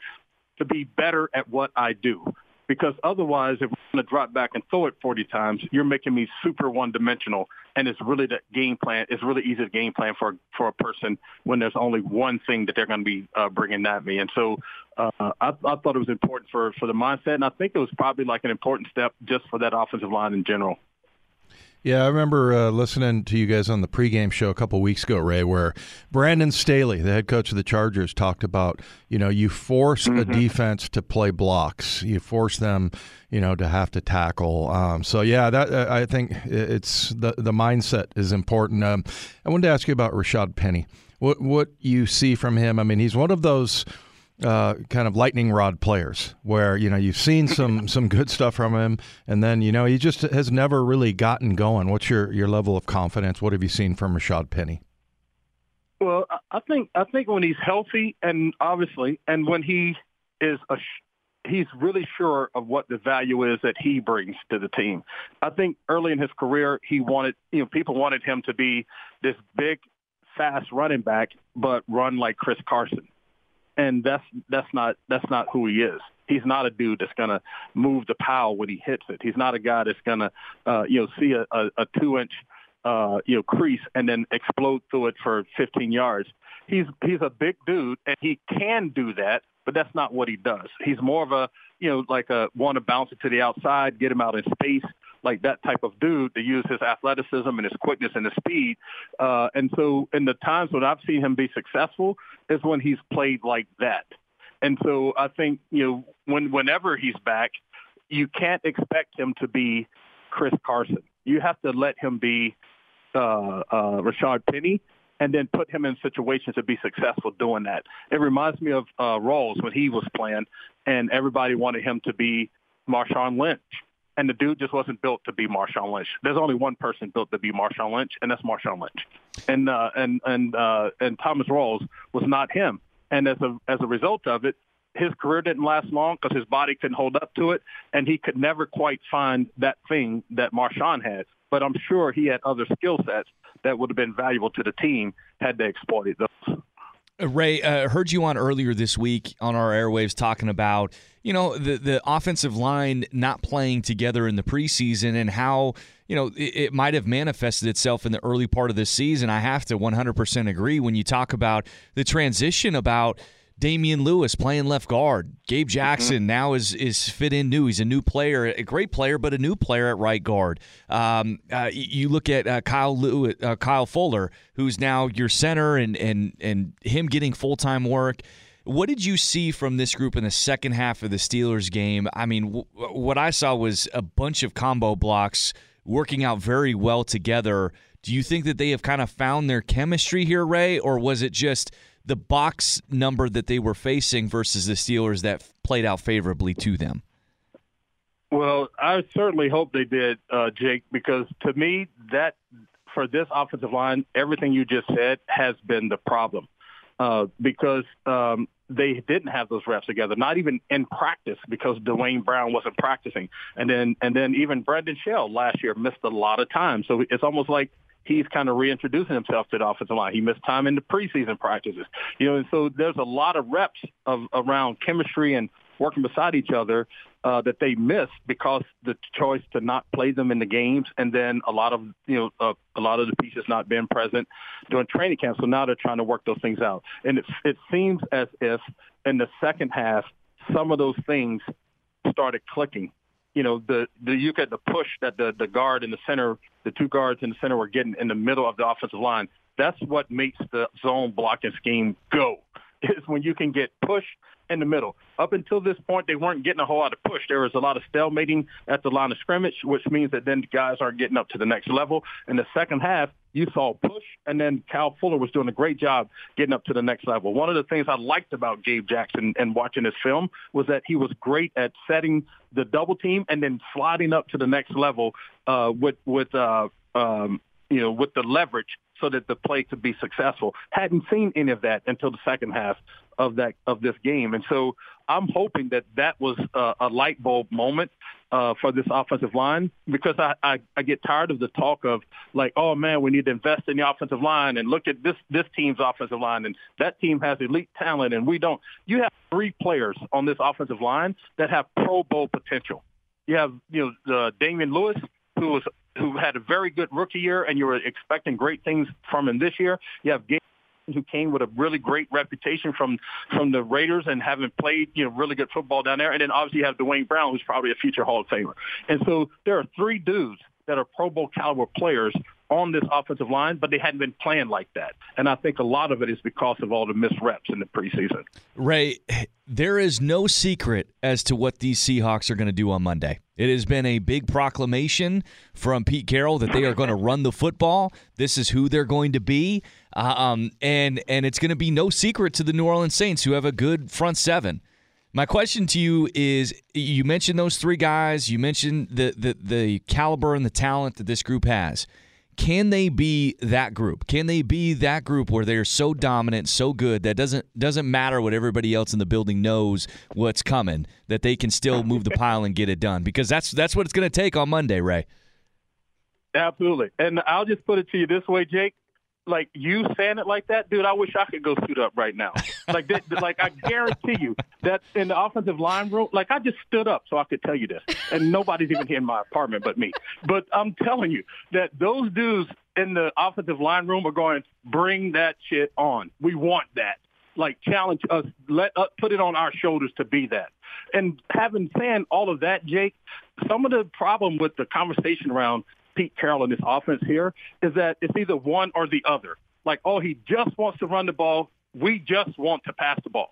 [SPEAKER 14] to be better at what I do. Because otherwise, if we're going to drop back and throw it 40 times, you're making me super one-dimensional, and it's really the game plan. It's really easy to game plan for for a person when there's only one thing that they're going to be uh, bringing at me. And so, uh, I, I thought it was important for for the mindset, and I think it was probably like an important step just for that offensive line in general.
[SPEAKER 2] Yeah, I remember uh, listening to you guys on the pregame show a couple weeks ago, Ray, where Brandon Staley, the head coach of the Chargers, talked about you know you force mm-hmm. a defense to play blocks, you force them, you know, to have to tackle. Um, so yeah, that uh, I think it's the the mindset is important. Um, I wanted to ask you about Rashaad Penny. What what you see from him? I mean, he's one of those uh, kind of lightning rod players where you know you've seen some some good stuff from him and then you know he just has never really gotten going. What's your your level of confidence? What have you seen from Rashaad Penny?
[SPEAKER 14] Well I think I think when he's healthy and obviously and when he is a he's really sure of what the value is that he brings to the team. I think early in his career he wanted you know people wanted him to be this big fast running back but run like Chris Carson and that's that's not that's not who he is. He's not a dude that's gonna move the pile when he hits it. He's not a guy that's gonna uh, you know see a, a, a two inch uh, you know crease and then explode through it for 15 yards. He's he's a big dude and he can do that, but that's not what he does. He's more of a you know like a want to bounce it to the outside, get him out in space, like that type of dude to use his athleticism and his quickness and his speed. Uh, and so in the times when I've seen him be successful is when he's played like that. And so I think, you know, when whenever he's back, you can't expect him to be Chris Carson. You have to let him be uh, uh, Rashaad Penny and then put him in situations to be successful doing that. It reminds me of uh, Rawls when he was playing, and everybody wanted him to be Marshawn Lynch and the dude just wasn't built to be Marshawn Lynch. There's only one person built to be Marshawn Lynch, and that's Marshawn Lynch. And uh, and and uh, and Thomas Rawls was not him. And as a as a result of it, his career didn't last long because his body couldn't hold up to it, and he could never quite find that thing that Marshawn had. But I'm sure he had other skill sets that would have been valuable to the team had they exploited those.
[SPEAKER 3] Uh, Ray, uh, heard you on earlier this week on our airwaves talking about you know the the offensive line not playing together in the preseason and how you know it, it might have manifested itself in the early part of the season. I have to 100% agree when you talk about the transition about Damien Lewis playing left guard. Gabe mm-hmm. Jackson mm-hmm. now is is fit in new. He's a new player, a great player, but a new player at right guard. Um, uh, you look at uh, Kyle Lewis, uh, Kyle Fuller, who's now your center, and and and him getting full time work. What did you see from this group in the second half of the Steelers game? I mean, w- what I saw was a bunch of combo blocks working out very well together. Do you think that they have kind of found their chemistry here, Ray, or was it just the box number that they were facing versus the Steelers that played out favorably to them?
[SPEAKER 14] Well, I certainly hope they did, uh, Jake, because to me, that for this offensive line, everything you just said has been the problem. Uh, because um, they didn't have those reps together, not even in practice because Duane Brown wasn't practicing. And then and then even Brandon Shell last year missed a lot of time. So it's almost like he's kind of reintroducing himself to the offensive line. He missed time in the preseason practices, you know, and so there's a lot of reps of around chemistry and working beside each other uh, that they missed because the choice to not play them in the games, and then a lot of you know uh, a lot of the pieces not being present during training camp. So now they're trying to work those things out, and it it seems as if in the second half some of those things started clicking. You know, the the you get the push that the the guard in the center, the two guards in the center were getting in the middle of the offensive line. That's what makes the zone blocking scheme go. Is when you can get push in the middle. Up until this point, they weren't getting a whole lot of push. There was a lot of stalemating at the line of scrimmage, which means that then guys aren't getting up to the next level. In the second half, you saw push, and then Kyle Fuller was doing a great job getting up to the next level. One of the things I liked about Gabe Jackson and watching this film was that he was great at setting the double team and then sliding up to the next level uh, with with uh, um, you know with the leverage so that the play could be successful. Hadn't seen any of that until the second half of that of this game, and so I'm hoping that that was a, a light bulb moment uh, for this offensive line because I, I I get tired of the talk of like, oh man, we need to invest in the offensive line and look at this this team's offensive line and that team has elite talent and we don't. You have three players on this offensive line that have Pro Bowl potential. You have you know uh, Damien Lewis who was who had a very good rookie year, and you were expecting great things from him this year. You have Gabe who came with a really great reputation from from the Raiders and having played you know really good football down there, and then obviously you have Duane Brown, who's probably a future Hall of Famer. And so there are three dudes that are Pro Bowl caliber players on this offensive line, but they hadn't been playing like that. And I think a lot of it is because of all the missed reps in the preseason.
[SPEAKER 3] Ray, there is no secret as to what these Seahawks are going to do on Monday. It has been a big proclamation from Pete Carroll that they are going to run the football. This is who they're going to be, uh, um, and and it's going to be no secret to the New Orleans Saints, who have a good front seven. My question to you is: You mentioned those three guys. You mentioned the the, the caliber and the talent that this group has can they be that group? Can they be that group where they're so dominant, so good that doesn't doesn't matter what everybody else in the building knows what's coming, that they can still move the pile and get it done? Because that's that's what it's going to take on Monday, Ray.
[SPEAKER 14] Absolutely, and I'll just put it to you this way, Jake like you saying it like that, dude, I wish I could go suit up right now. Like that, like I guarantee you that in the offensive line room, like I just stood up so I could tell you this, and nobody's even here in my apartment but me. But I'm telling you that those dudes in the offensive line room are going, bring that shit on. We want that. Like challenge us, let us put it on our shoulders to be that. And having said all of that, Jake, some of the problem with the conversation around Pete Carroll in this offense here is that it's either one or the other. Like, oh, he just wants to run the ball. We just want to pass the ball.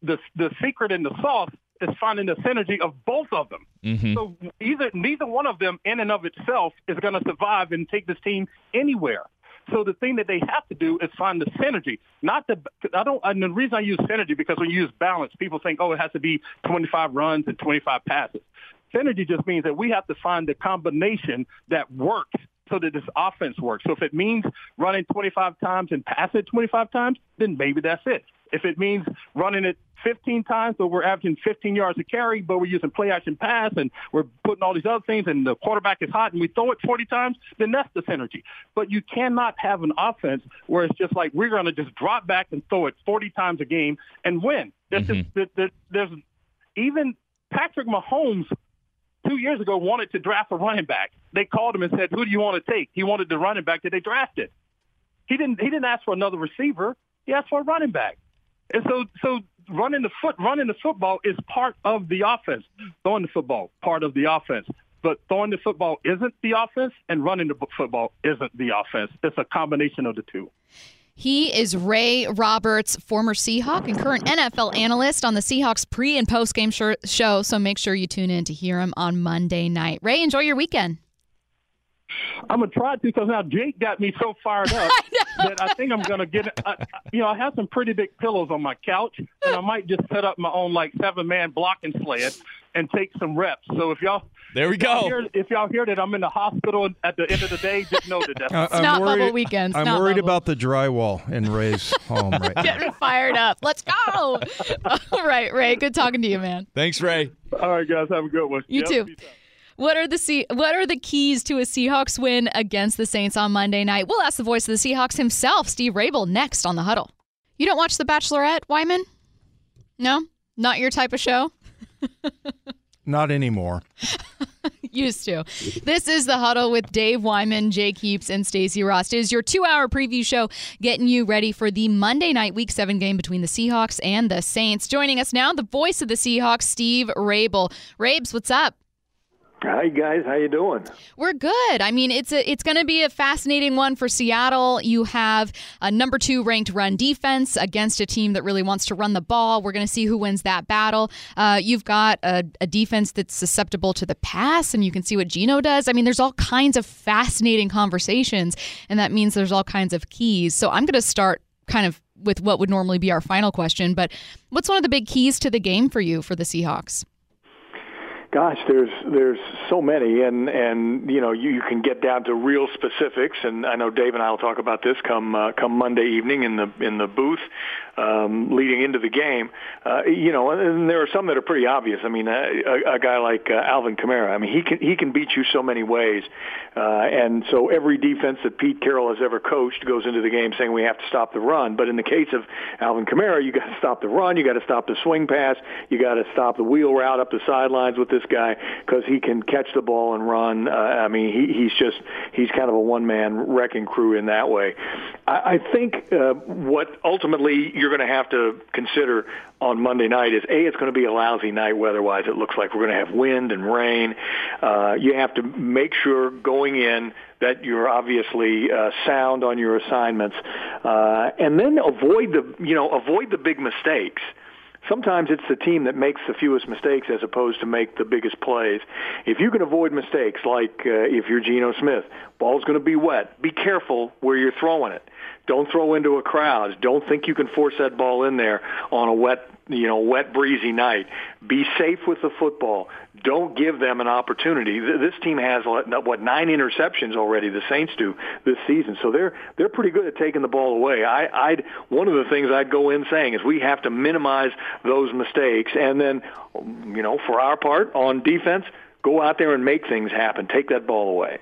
[SPEAKER 14] The the secret in the sauce is finding the synergy of both of them.
[SPEAKER 3] Mm-hmm.
[SPEAKER 14] So either neither one of them in and of itself is going to survive and take this team anywhere. So the thing that they have to do is find the synergy. Not the I don't. And the reason I use synergy because when you use balance, people think, oh, it has to be 25 runs and 25 passes. Synergy just means that we have to find the combination that works so that this offense works. So if it means running 25 times and pass it 25 times, then maybe that's it. If it means running it 15 times, but we're averaging 15 yards a carry, but we're using play action pass and we're putting all these other things and the quarterback is hot and we throw it 40 times, then that's the synergy. But you cannot have an offense where it's just like we're going to just drop back and throw it 40 times a game and win. There's
[SPEAKER 3] Mm-hmm.
[SPEAKER 14] just, there's even Patrick Mahomes two years ago wanted to draft a running back. They called him and said, "Who do you want to take?" He wanted the running back that they drafted. He didn't. He didn't ask for another receiver. He asked for a running back. And so, so running the foot, running the football is part of the offense. Throwing the football, part of the offense. But throwing the football isn't the offense, and running the football isn't the offense. It's a combination of the two.
[SPEAKER 1] He is Ray Roberts, former Seahawk and current NFL analyst on the Seahawks pre and post game show. So make sure you tune in to hear him on Monday night. Ray, enjoy your weekend.
[SPEAKER 14] I'm gonna try to because now Jake got me so fired up that I think I'm gonna get. I, you know, I have some pretty big pillows on my couch, and I might just set up my own like seven man blocking sled and take some reps. So if y'all
[SPEAKER 3] there we
[SPEAKER 14] if y'all
[SPEAKER 3] go.
[SPEAKER 14] Hear, if y'all hear that I'm in the hospital at the end of the day, just know that that's
[SPEAKER 2] Uh,
[SPEAKER 1] It's not bubble weekend.
[SPEAKER 2] I'm
[SPEAKER 1] not
[SPEAKER 2] worried
[SPEAKER 1] bubble.
[SPEAKER 2] about the drywall in Ray's home right now.
[SPEAKER 1] Getting fired up. Let's go. All right, Ray. Good talking to you, man.
[SPEAKER 3] Thanks, Ray.
[SPEAKER 14] All right, guys, have a good one.
[SPEAKER 1] You
[SPEAKER 14] Yep,
[SPEAKER 1] too. What are the C- What are the keys to a Seahawks win against the Saints on Monday night? We'll ask the voice of the Seahawks himself, Steve Raible, next on the Huddle. You don't watch The Bachelorette, Wyman? No, not your type of show.
[SPEAKER 2] Not anymore.
[SPEAKER 1] Used to. This is the huddle with Dave Wyman, Jake Heaps, and Stacy Rost. It is your two-hour preview show, getting you ready for the Monday night Week Seven game between the Seahawks and the Saints. Joining us now, the voice of the Seahawks, Steve Raible. Rabes, what's up?
[SPEAKER 15] Hi guys, how you doing?
[SPEAKER 1] We're good. I mean, it's a it's going to be a fascinating one for Seattle. You have a number two ranked run defense against a team that really wants to run the ball. We're going to see who wins that battle. Uh, you've got a, a, defense that's susceptible to the pass, and you can see what Geno does. I mean, there's all kinds of fascinating conversations, and that means there's all kinds of keys. So I'm going to start kind of with what would normally be our final question, but what's one of the big keys to the game for you for the Seahawks?
[SPEAKER 15] Gosh, there's there's so many, and and you know you, you can get down to real specifics, and I know Dave and I will talk about this come uh, come Monday evening in the in the booth um, leading into the game. Uh, you know, and there are some that are pretty obvious. I mean, a, a guy like uh, Alvin Kamara, I mean, he can he can beat you so many ways, uh, and so every defense that Pete Carroll has ever coached goes into the game saying we have to stop the run. But in the case of Alvin Kamara, you got to stop the run, you got to stop the swing pass, you got to stop the wheel route up the sidelines with this this guy because he can catch the ball and run. Uh, I mean, he, he's just he's kind of a one man wrecking crew in that way. I, I think uh, what ultimately you're going to have to consider on Monday night is a it's going to be a lousy night weather-wise. It looks like we're going to have wind and rain. Uh, you have to make sure going in that you're obviously uh, sound on your assignments, uh, and then avoid the you know avoid the big mistakes. Uh, sometimes it's the team that makes the fewest mistakes as opposed to make the biggest plays. If you can avoid mistakes, like uh, if you're Geno Smith, ball's going to be wet. Be careful where you're throwing it. Don't throw into a crowd. Don't think you can force that ball in there on a wet, you know, wet breezy night. Be safe with the football. Don't give them an opportunity. This team has what nine interceptions already. The Saints do this season, so they're they're pretty good at taking the ball away. I, I'd one of the things I'd go in saying is we have to minimize those mistakes, and then, you know, for our part on defense, go out there and make things happen. Take that ball away.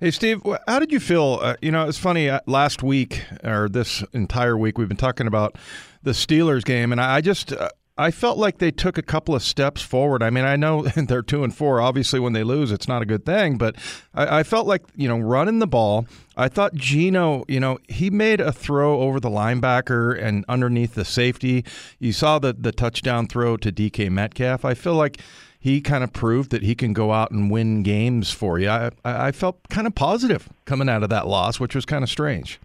[SPEAKER 2] Hey, Steve, how did you feel? Uh, you know, it's funny. Uh, last week or this entire week, we've been talking about the Steelers game, and I just. Uh, I felt like they took a couple of steps forward. I mean, I know they're two and four. Obviously, when they lose, it's not a good thing. But I, I felt like you know running the ball. I thought Geno, you know, he made a throw over the linebacker and underneath the safety. You saw the the touchdown throw to DK Metcalf. I feel like he kind of proved that he can go out and win games for you. I, I felt kind of positive coming out of that loss, which was kind of strange.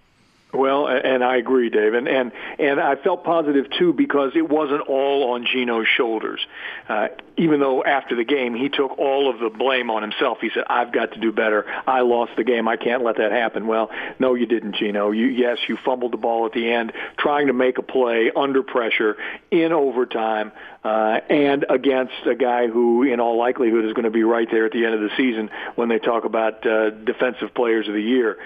[SPEAKER 15] Well, and I agree, Dave, and and and I felt positive too because it wasn't all on Geno's shoulders. Uh, even though after the game he took all of the blame on himself, he said, "I've got to do better. I lost the game. I can't let that happen." Well, no, you didn't, Geno. You yes, you fumbled the ball at the end, trying to make a play under pressure in overtime uh, and against a guy who, in all likelihood, is going to be right there at the end of the season when they talk about uh, defensive players of the year.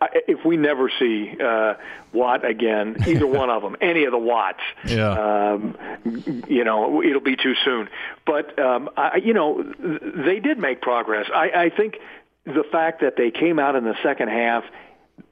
[SPEAKER 15] I, If we never see uh, Watt again, either one of them, any of the Watts,
[SPEAKER 2] yeah. um,
[SPEAKER 15] you know, it'll be too soon. But um, I, you know, they did make progress. I, I think the fact that they came out in the second half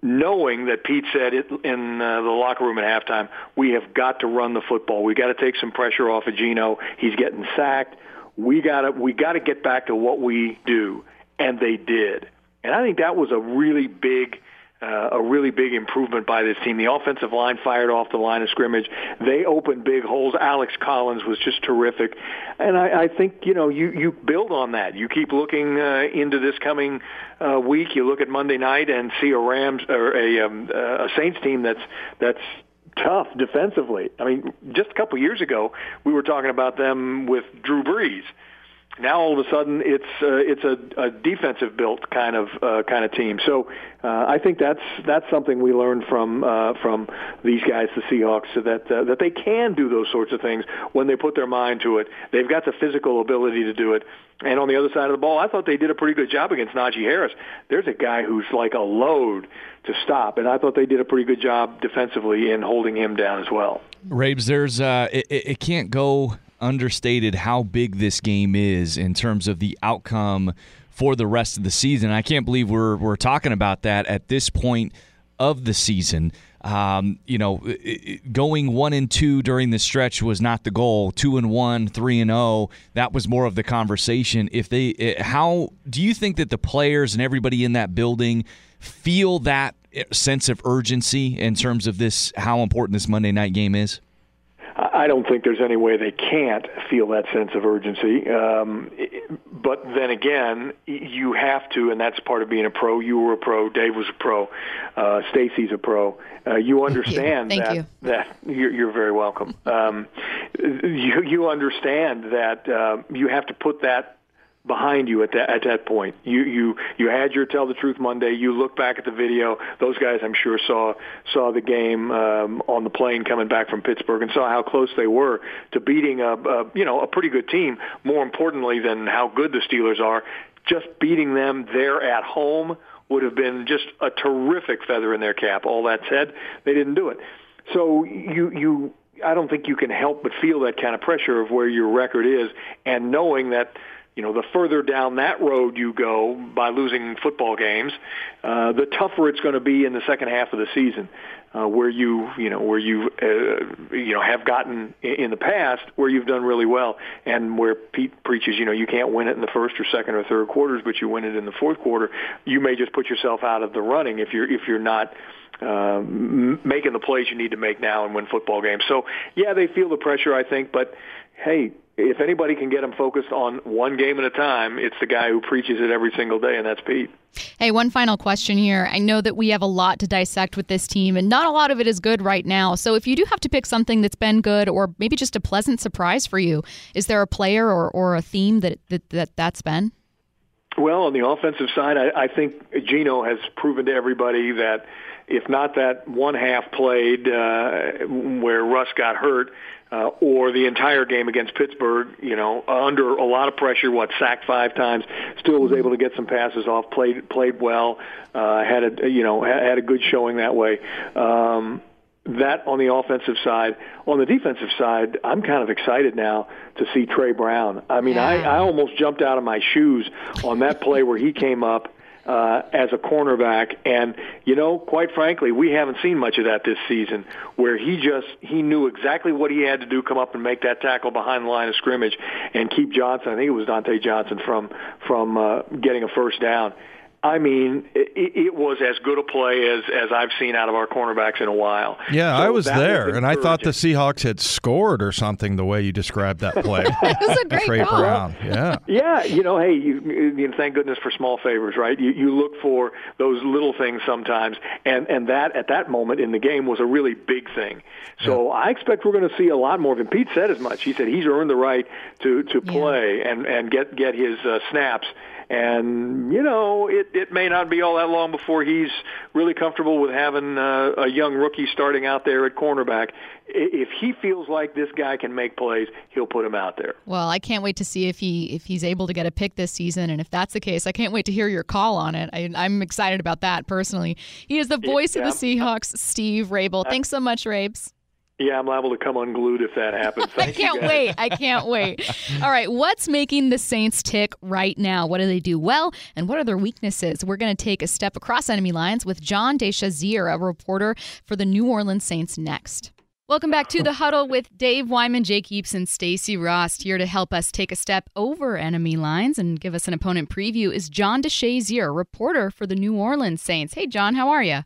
[SPEAKER 15] knowing that Pete said it in uh, the locker room at halftime, we have got to run the football. We got to take some pressure off of Geno. He's getting sacked. We got to we got to get back to what we do, and they did. And I think that was a really big uh, a really big improvement by this team. The offensive line fired off the line of scrimmage. They opened big holes. Alex Collins was just terrific, and I, I think you know you you build on that. You keep looking uh, into this coming uh, week. You look at Monday night and see a Rams or a um, uh, a Saints team that's that's tough defensively. I mean, just a couple years ago, we were talking about them with Drew Brees now all of a sudden it's uh, it's a, a defensive built kind of uh, kind of team. So uh, I think that's that's something we learned from uh, from these guys, the Seahawks, so that uh, that they can do those sorts of things when they put their mind to it. They've got the physical ability to do it. And on the other side of the ball, I thought they did a pretty good job against Najee Harris. There's a guy who's like a load to stop, and I thought they did a pretty good job defensively in holding him down as well.
[SPEAKER 3] Rabes, there's uh, it, it can't go understated how big this game is in terms of the outcome for the rest of the season. I can't believe we're we're talking about that at this point of the season. Um, you know, going one and two during the stretch was not the goal. Two and one, three and zero, oh, that was more of the conversation. If they, how do you think that the players and everybody in that building feel that sense of urgency in terms of this, how important this Monday night game is?
[SPEAKER 15] I don't think there's any way they can't feel that sense of urgency. Um, but then again, you have to, and that's part of being a pro. You were a pro. Dave was a pro. Uh, Stacy's a pro. Uh, you understand
[SPEAKER 1] Thank
[SPEAKER 15] that
[SPEAKER 1] you.
[SPEAKER 15] that you're, you're very welcome. Um, you you understand that uh, you have to put that behind you at that at that point. You you you had your tell the truth Monday. You look back at the video. Those guys, I'm sure, saw saw the game um, on the plane coming back from Pittsburgh and saw how close they were to beating a, a you know a pretty good team. More importantly than how good the Steelers are, just beating them there at home would have been just a terrific feather in their cap. All that said, they didn't do it. So you you I don't think you can help but feel that kind of pressure of where your record is and knowing that you know, the further down that road you go by losing football games, uh, the tougher it's going to be in the second half of the season, uh, where you, you know, where you, uh, you know, have gotten in the past where you've done really well, and where Pete preaches, you know, you can't win it in the first or second or third quarters, but you win it in the fourth quarter. You may just put yourself out of the running if you're if you're not uh, making the plays you need to make now and win football games. So yeah, they feel the pressure, I think, but hey, if anybody can get them focused on one game at a time, it's the guy who preaches it every single day, and that's Pete.
[SPEAKER 1] Hey, one final question here. I know that we have a lot to dissect with this team, and not a lot of it is good right now. So, if you do have to pick something that's been good, or maybe just a pleasant surprise for you, is there a player or, or a theme that, that, that that's been?
[SPEAKER 15] Well, on the offensive side, I, I think Geno has proven to everybody that if not that one half played uh, where Russ got hurt, uh, or the entire game against Pittsburgh, you know, under a lot of pressure, what sacked five times, still was able to get some passes off, played played well, uh, had a you know had a good showing that way. Um, that on the offensive side. On the defensive side, I'm kind of excited now to see Tre Brown. I mean, yeah. I, I almost jumped out of my shoes on that play where he came up uh, as a cornerback. And you know, quite frankly, we haven't seen much of that this season, where he just he knew exactly what he had to do, come up and make that tackle behind the line of scrimmage, and keep Johnson. I think it was Diontae Johnson from from uh, getting a first down. I mean, it, it, was as good a play as, as I've seen out of our cornerbacks in a while.
[SPEAKER 2] Yeah, so I was there, was and I thought the Seahawks had scored or something the way you described that play.
[SPEAKER 1] it was a great
[SPEAKER 2] Tre
[SPEAKER 1] call.
[SPEAKER 2] Brown. Yeah.
[SPEAKER 15] Yeah, you know, hey, you, you know, thank goodness for small favors, right? You, you look for those little things sometimes, and, and that at that moment in the game was a really big thing. So yeah. I expect we're going to see a lot more of him. Pete said as much. He said he's earned the right to, to play yeah. and, and get, get his uh, snaps and you know it it may not be all that long before he's really comfortable with having uh, a young rookie starting out there at cornerback. If he feels like this guy can make plays, he'll put him out there.
[SPEAKER 1] Well, I can't wait to see if he if he's able to get a pick this season, and if that's the case, I can't wait to hear your call on it. I, am excited about that personally. He is the voice yeah. of the Seahawks, Steve Raible. Thanks so much, Rabes.
[SPEAKER 15] Yeah, I'm liable to come unglued if that happens.
[SPEAKER 1] I can't wait. I can't wait. All right, what's making the Saints tick right now? What do they do well, and what are their weaknesses? We're going to take a step across enemy lines with John DeShazier, a reporter for the New Orleans Saints, next. Welcome back to the huddle with Dave Wyman, Jake Heaps, and Stacy Rost. Here to help us take a step over enemy lines and give us an opponent preview is John DeShazier, reporter for the New Orleans Saints. Hey, John, how are you?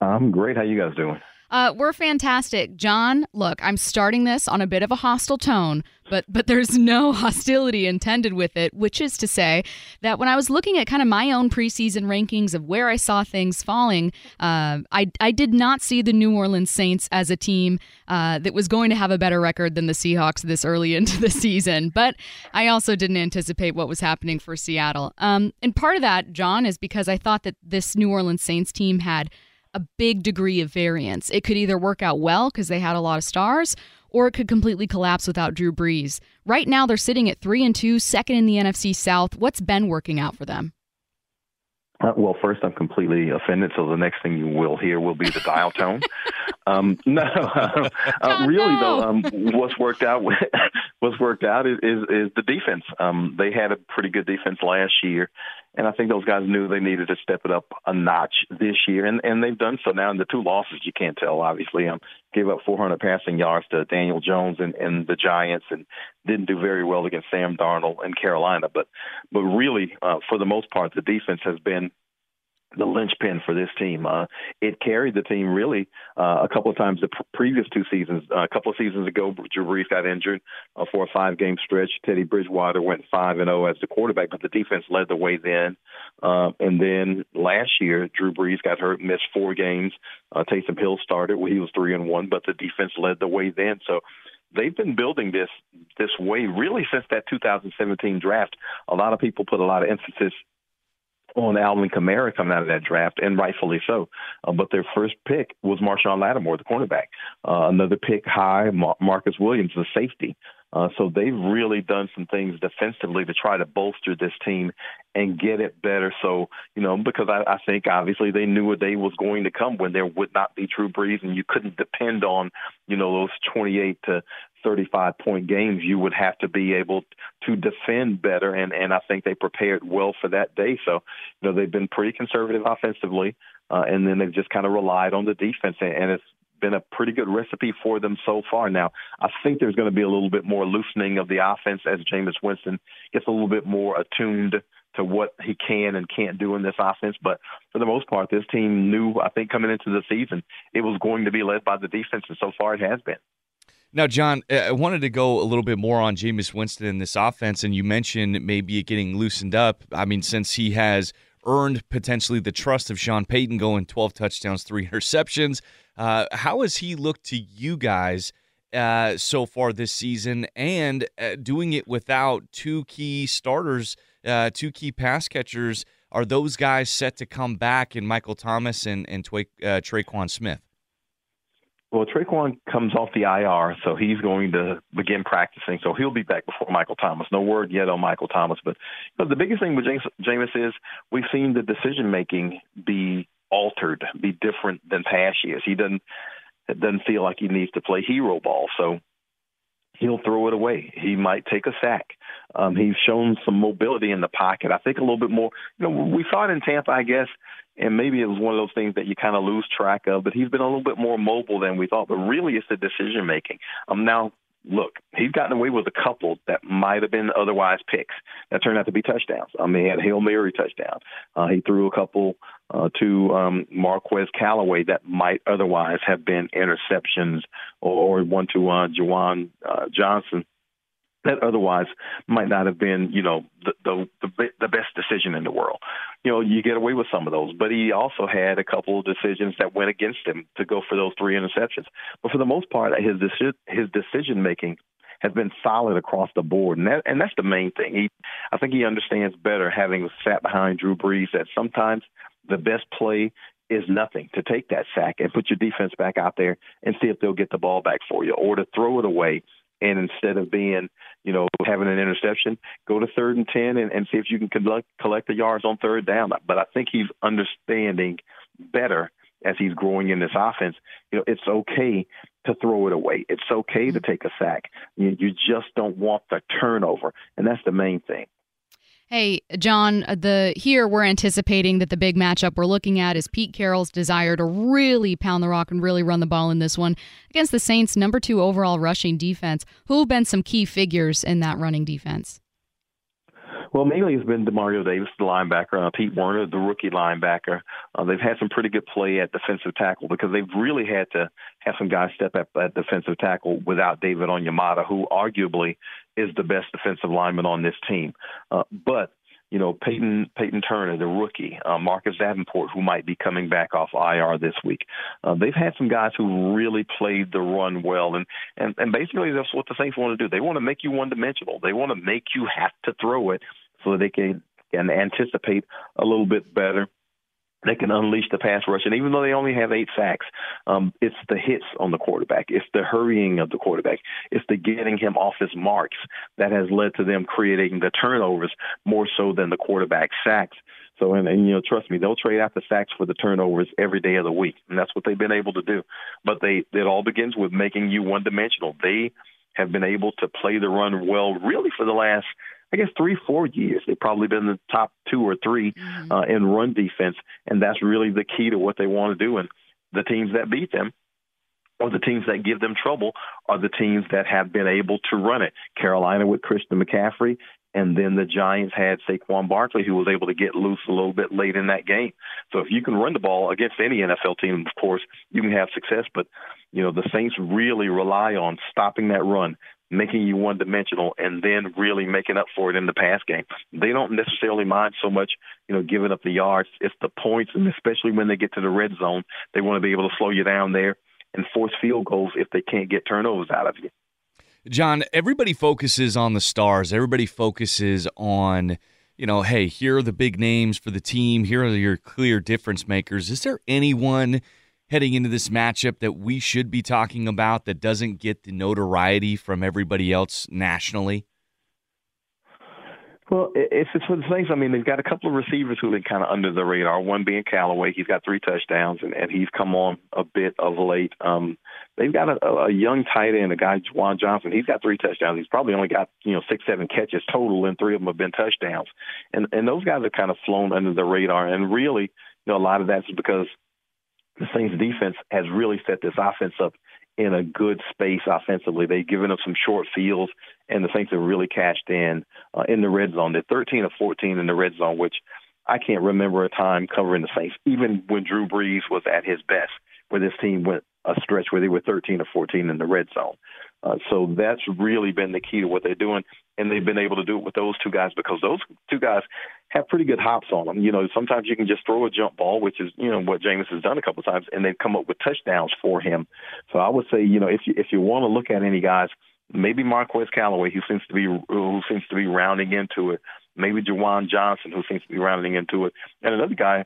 [SPEAKER 16] I'm great. How you guys doing?
[SPEAKER 1] Uh, we're fantastic, John. Look, I'm starting this on a bit of a hostile tone, but but there's no hostility intended with it. Which is to say that when I was looking at kind of my own preseason rankings of where I saw things falling, uh, I I did not see the New Orleans Saints as a team uh, that was going to have a better record than the Seahawks this early into the season. But I also didn't anticipate what was happening for Seattle. Um, and part of that, John, is because I thought that this New Orleans Saints team had a big degree of variance. It could either work out well because they had a lot of stars, or it could completely collapse without Drew Brees. Right now, they're sitting at three and two, second in the NFC South. What's been working out for them?
[SPEAKER 16] Uh, well, first, I'm completely offended, so the next thing you will hear will be the dial tone. Um, no, uh, uh, really though, um, what's worked out what's worked out is, is is the defense. Um, they had a pretty good defense last year, and I think those guys knew they needed to step it up a notch this year, and and they've done so. Now in the two losses, you can't tell. Obviously, um, gave up 400 passing yards to Daniel Jones and, and the Giants, and didn't do very well against Sam Darnold and Carolina. But but really, uh, for the most part, the defense has been the linchpin for this team. Uh, it carried the team really uh, a couple of times the pr- previous two seasons. Uh, a couple of seasons ago, Drew Brees got injured uh, for a five-game stretch. Teddy Bridgewater went five and zero oh as the quarterback, but the defense led the way then. Uh, and then last year, Drew Brees got hurt, missed four games. Uh, Taysom Hill started where he was three and one, but the defense led the way then. So they've been building this this way really since that 2017 draft. A lot of people put a lot of emphasis on Alvin Kamara coming out of that draft, and rightfully so. Uh, but their first pick was Marshon Lattimore, the cornerback. Uh, another pick high, Mar- Marcus Williams, the safety. Uh, so they've really done some things defensively to try to bolster this team and get it better. So, you know, because I, I think obviously they knew a day was going to come when there would not be Drew Brees and you couldn't depend on, you know, those 28 to 35 point games. You would have to be able to defend better. And, and I think they prepared well for that day. So, you know, they've been pretty conservative offensively. Uh, and then they've just kind of relied on the defense. And, and it's been a pretty good recipe for them so far. Now, I think there's going to be a little bit more loosening of the offense as Jameis Winston gets a little bit more attuned to what he can and can't do in this offense. But for the most part, this team knew, I think, coming into the season, it was going to be led by the defense, and so far it has been.
[SPEAKER 3] Now, John, uh, I wanted to go a little bit more on Jameis Winston in this offense, and you mentioned maybe it getting loosened up. I mean, since he has earned potentially the trust of Sean Payton going 12 touchdowns, three interceptions, uh, how has he looked to you guys uh, so far this season and uh, doing it without two key starters, uh, two key pass catchers? Are those guys set to come back in Michael Thomas and, and Twa- uh, Tre'Quan Smith?
[SPEAKER 16] Well, Tre'Quan comes off the IR, so he's going to begin practicing. So he'll be back before Michael Thomas. No word yet on Michael Thomas, but, but the biggest thing with James, Jameis is we've seen the decision making be altered, be different than past years. He doesn't doesn't feel like he needs to play hero ball, so he'll throw it away. He might take a sack. Um, he's shown some mobility in the pocket. I think a little bit more. You know, we saw it in Tampa, I guess, and maybe it was one of those things that you kind of lose track of. But he's been a little bit more mobile than we thought. But really, it's the decision making. Um, now look, he's gotten away with a couple that might have been otherwise picks that turned out to be touchdowns. I mean, he had a Hail Mary touchdown. Uh, he threw a couple uh, to um, Marquez Callaway that might otherwise have been interceptions, or, or one to uh, Juwan uh, Johnson that otherwise might not have been, you know, the, the the the best decision in the world. You know, you get away with some of those, but he also had a couple of decisions that went against him to go for those three interceptions. But for the most part, his his decision making has been solid across the board, and that and that's the main thing. He, I think he understands better having sat behind Drew Brees that sometimes the best play is nothing to take that sack and put your defense back out there and see if they'll get the ball back for you, or to throw it away and instead of being, you know, having an interception, go to third and ten and, and see if you can collect collect the yards on third down. But I think he's understanding better as he's growing in this offense. You know, it's okay to throw it away. It's okay to mm-hmm. take a sack. You, you just don't want the turnover, and that's the main thing.
[SPEAKER 1] Hey, John, uh, the here we're anticipating that the big matchup we're looking at is Pete Carroll's desire to really pound the rock and really run the ball in this one against the Saints' number two overall rushing defense. Who have been some key figures in that running defense?
[SPEAKER 16] Well, mainly it's been Demario Davis, the linebacker, uh, Pete Werner, the rookie linebacker. Uh, they've had some pretty good play at defensive tackle because they've really had to have some guys step up at defensive tackle without David Onyemata, who arguably is the best defensive lineman on this team. Uh, but you know, Peyton Peyton Turner, the rookie, uh, Marcus Davenport, who might be coming back off IR this week. Uh, they've had some guys who really played the run well, and and and basically that's what the Saints want to do. They want to make you one dimensional. They want to make you have to throw it so that they can can anticipate a little bit better they can unleash the pass rush. And even though they only have eight sacks, um, it's the hits on the quarterback. It's the hurrying of the quarterback. It's the getting him off his marks that has led to them creating the turnovers more so than the quarterback sacks. So, and, and you know, trust me, they'll trade out the sacks for the turnovers every day of the week, and that's what they've been able to do. But they, it all begins with making you one-dimensional. They have been able to play the run well, really, for the last, I guess, three, four years. They've probably been the top two or 3 uh, in run defense, and that's really the key to what they want to do. And the teams that beat them or the teams that give them trouble are the teams that have been able to run it. Carolina with Christian McCaffrey, and then the Giants had Saquon Barkley, who was able to get loose a little bit late in that game. So if you can run the ball against any NFL team, of course, you can have success. But, you know, the Saints really rely on stopping that run, making you one dimensional, and then really making up for it in the pass game. They don't necessarily mind so much, you know, giving up the yards. It's the points, and especially when they get to the red zone, they want to be able to slow you down there and force field goals if they can't get turnovers out of you.
[SPEAKER 3] John, everybody focuses on the stars. Everybody focuses on, you know, hey, here are the big names for the team. Here are your clear difference makers. Is there anyone heading into this matchup that we should be talking about that doesn't get the notoriety from everybody else nationally?
[SPEAKER 16] Well, it's just one of the things. I mean, they've got a couple of receivers who've been kind of under the radar. One being Callaway, he's got three touchdowns, and, and he's come on a bit of late. Um, they've got a, a young tight end, a guy Juwan Johnson. He's got three touchdowns. He's probably only got you know six, seven catches total, and three of them have been touchdowns. And and those guys have kind of flown under the radar. And really, you know, a lot of that's because the Saints defense has really set this offense up in a good space offensively. They've given up some short fields, and the Saints have really cashed in uh, in the red zone. They're 13 of 14 in the red zone, which I can't remember a time covering the Saints, even when Drew Brees was at his best, where this team went a stretch where they were 13 or 14 in the red zone. Uh, so that's really been the key to what they're doing, and they've been able to do it with those two guys because those two guys have pretty good hops on them. You know, sometimes you can just throw a jump ball, which is you know what Jameis has done a couple of times, and they've come up with touchdowns for him. So I would say, you know, if you if you want to look at any guys, maybe Marquez Callaway, who seems to be who seems to be rounding into it. Maybe Juwan Johnson, who seems to be rounding into it, and another guy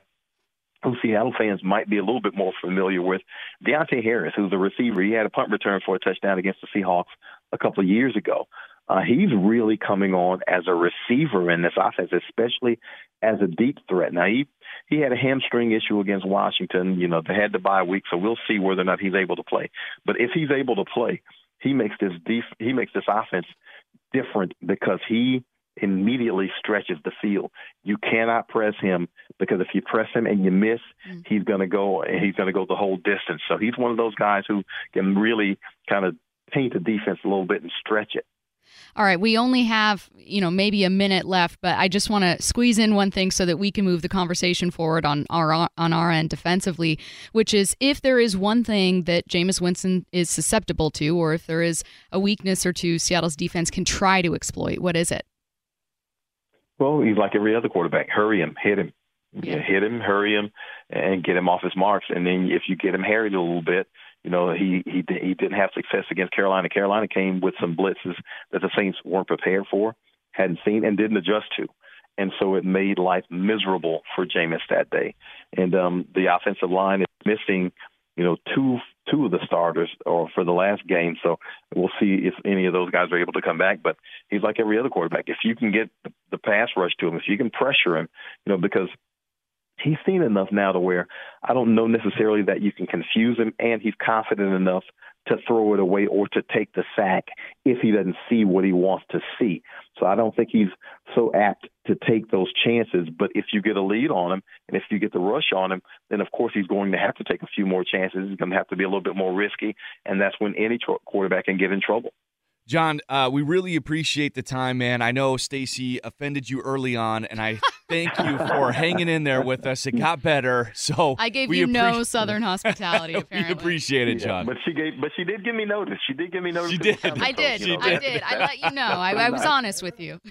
[SPEAKER 16] who Seattle fans might be a little bit more familiar with, Deonte Harris, who's a receiver. He had a punt return for a touchdown against the Seahawks a couple of years ago. Uh, he's really coming on as a receiver in this offense, especially as a deep threat. Now he he had a hamstring issue against Washington. You know they had the bye week, so we'll see whether or not he's able to play. But if he's able to play, he makes this def- he makes this offense different because he immediately stretches the field. You cannot press him because if you press him and you miss, mm. he's going to go and he's going to go the whole distance. So he's one of those guys who can really kind of paint the defense a little bit and stretch it.
[SPEAKER 1] All right, we only have, you know, maybe a minute left, but I just want to squeeze in one thing so that we can move the conversation forward on our on our end defensively, which is if there is one thing that Jameis Winston is susceptible to or if there is a weakness or two Seattle's defense can try to exploit, what is it?
[SPEAKER 16] Well, he's like every other quarterback. Hurry him, hit him, yeah. hit him, hurry him, and get him off his marks. And then if you get him harried a little bit, you know he he he didn't have success against Carolina. Carolina came with some blitzes that the Saints weren't prepared for, hadn't seen, and didn't adjust to. And so it made life miserable for Jameis that day. And um, the offensive line is missing, you know, two two of the starters or for the last game. So we'll see if any of those guys are able to come back. But he's like every other quarterback. If you can get the pass rush to him, if you can pressure him, you know, because he's seen enough now to where I don't know necessarily that you can confuse him, and he's confident enough to throw it away or to take the sack if he doesn't see what he wants to see. So I don't think he's so apt to take those chances. But if you get a lead on him and if you get the rush on him, then of course he's going to have to take a few more chances. He's going to have to be a little bit more risky, and that's when any quarterback can get in trouble.
[SPEAKER 3] John, uh, we really appreciate the time, man. I know Stacy offended you early on, and I thank you for hanging in there with us. It got better, so
[SPEAKER 1] I gave you no Southern hospitality. Apparently,
[SPEAKER 3] we appreciate it, John.
[SPEAKER 16] Yeah, but she gave, but she did give me notice. She did give me notice.
[SPEAKER 3] She did.
[SPEAKER 1] I did. She I did. I let you know. I, I was honest with you.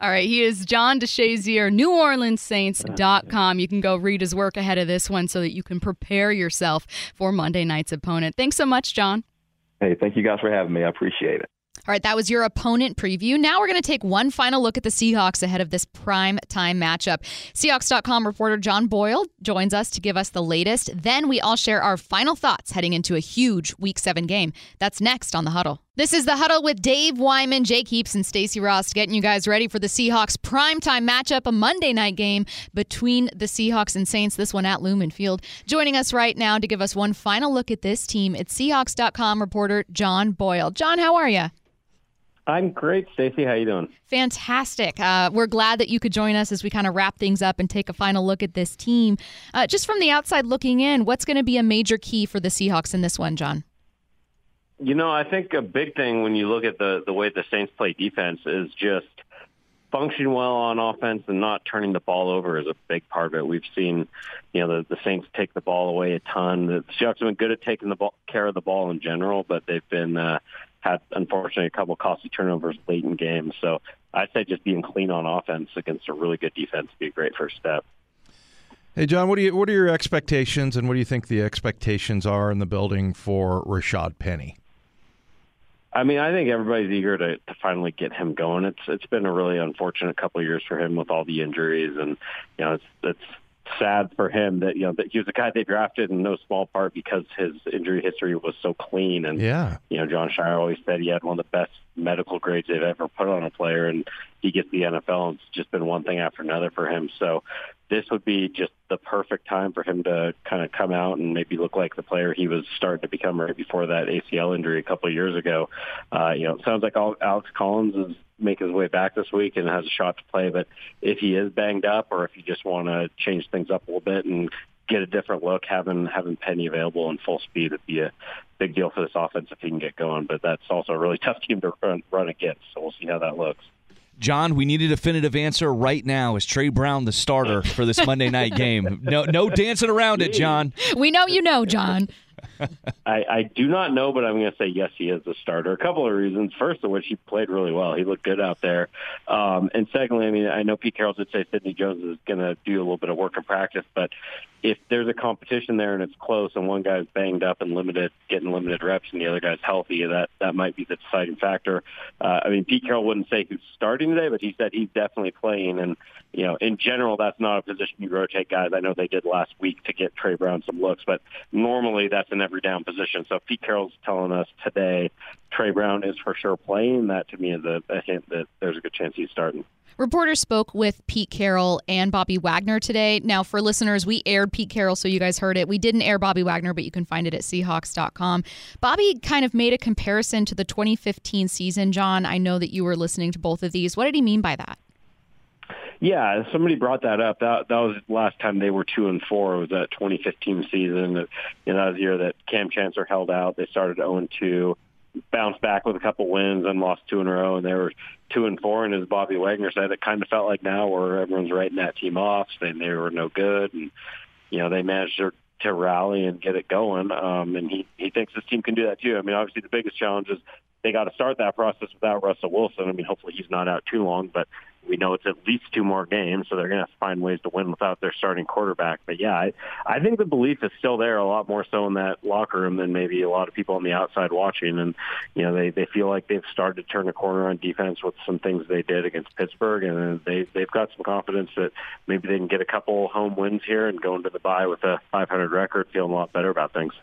[SPEAKER 1] All right. He is John DeShazier, NewOrleansSaints.com. You can go read his work ahead of this one so that you can prepare yourself for Monday night's opponent. Thanks so much, John.
[SPEAKER 16] Hey, thank you guys for having me. I appreciate it.
[SPEAKER 1] All right, that was your opponent preview. Now we're going to take one final look at the Seahawks ahead of this prime time matchup. Seahawks.com reporter John Boyle joins us to give us the latest. Then we all share our final thoughts heading into a huge Week 7 game. That's next on The Huddle. This is the huddle with Dave Wyman, Jake Heaps, and Stacy Rost, getting you guys ready for the Seahawks primetime matchup, a Monday night game between the Seahawks and Saints. This one at Lumen Field. Joining us right now to give us one final look at this team, it's Seahawks.com reporter John Boyle. John, how are you?
[SPEAKER 17] I'm great, Stacy. How you doing?
[SPEAKER 1] Fantastic. Uh, we're glad that you could join us as we kind of wrap things up and take a final look at this team. Uh, just from the outside looking in, what's going to be a major key for the Seahawks in this one, John?
[SPEAKER 17] You know, I think a big thing when you look at the the way the Saints play defense is just function well on offense and not turning the ball over is a big part of it. We've seen, you know, the, the Saints take the ball away a ton. The Seahawks have been good at taking the ball, care of the ball in general, but they've been uh, had unfortunately a couple costly turnovers late in games. So I'd say just being clean on offense against a really good defense would be a great first step.
[SPEAKER 2] Hey John, what do you what are your expectations and what do you think the expectations are in the building for Rashaad Penny?
[SPEAKER 17] I mean, I think everybody's eager to, to finally get him going. It's it's been a really unfortunate couple of years for him with all the injuries, and you know, it's it's sad for him that you know that he was a guy they drafted in no small part because his injury history was so clean. And
[SPEAKER 2] yeah,
[SPEAKER 17] you know, John Schneider always said he had one of the best medical grades they've ever put on a player, and he gets the NFL, and it's just been one thing after another for him. So this would be just the perfect time for him to kind of come out and maybe look like the player he was starting to become right before that ACL injury a couple of years ago. Uh, you know, it sounds like Alex Collins is making his way back this week and has a shot to play. But if he is banged up, or if you just want to change things up a little bit and get a different look, having having Penny available in full speed would be a big deal for this offense if he can get going. But that's also a really tough team to run, run against. So we'll see how that looks.
[SPEAKER 3] John, we need a definitive answer right now. Is Tre Brown the starter for this Monday night game? No, no dancing around it, John.
[SPEAKER 1] We know you know, John.
[SPEAKER 17] I, I do not know, but I'm going to say yes, he is the starter. A couple of reasons. First of which, he played really well. He looked good out there. Um, and secondly, I mean, I know Pete Carroll did say Sidney Jones is going to do a little bit of work in practice, but if there's a competition there and it's close and one guy's banged up and limited, getting limited reps, and the other guy's healthy, that that might be the deciding factor. Uh, I mean, Pete Carroll wouldn't say who's starting today, but he said he's definitely playing. And you know, in general, that's not a position you rotate guys. I know they did last week to get Tre Brown some looks, but normally that's an every down position. So if Pete Carroll's telling us today Tre Brown is for sure playing, that to me is a, a hint that there's a good chance he's starting.
[SPEAKER 1] Reporters spoke with Pete Carroll and Bobby Wagner today. Now, for listeners, we aired Pete Carroll, so you guys heard it. We didn't air Bobby Wagner, but you can find it at Seahawks.com. Bobby kind of made a comparison to the 2015 season. John, I know that you were listening to both of these. What did he mean by that?
[SPEAKER 17] Yeah, somebody brought that up. That that was the last time they were two and four. It was that 2015 season. You know, that was the year that Kam Chancellor held out. They started 0 and two, bounced back with a couple wins, and lost two in a row, and they were two and four. And as Bobby Wagner said, it kind of felt like now where everyone's writing that team off, saying they were no good, and you know they managed to to rally and get it going. Um, and he he thinks this team can do that too. I mean, obviously the biggest challenge is they got to start that process without Russell Wilson. I mean, hopefully he's not out too long, but we know it's at least two more games, so they're going to have to find ways to win without their starting quarterback. But yeah, I, I think the belief is still there a lot more so in that locker room than maybe a lot of people on the outside watching. And, you know, they, they feel like they've started to turn a corner on defense with some things they did against Pittsburgh. And they, they've got some confidence that maybe they can get a couple home wins here and go into the bye with a 500 record, feeling a lot better about things.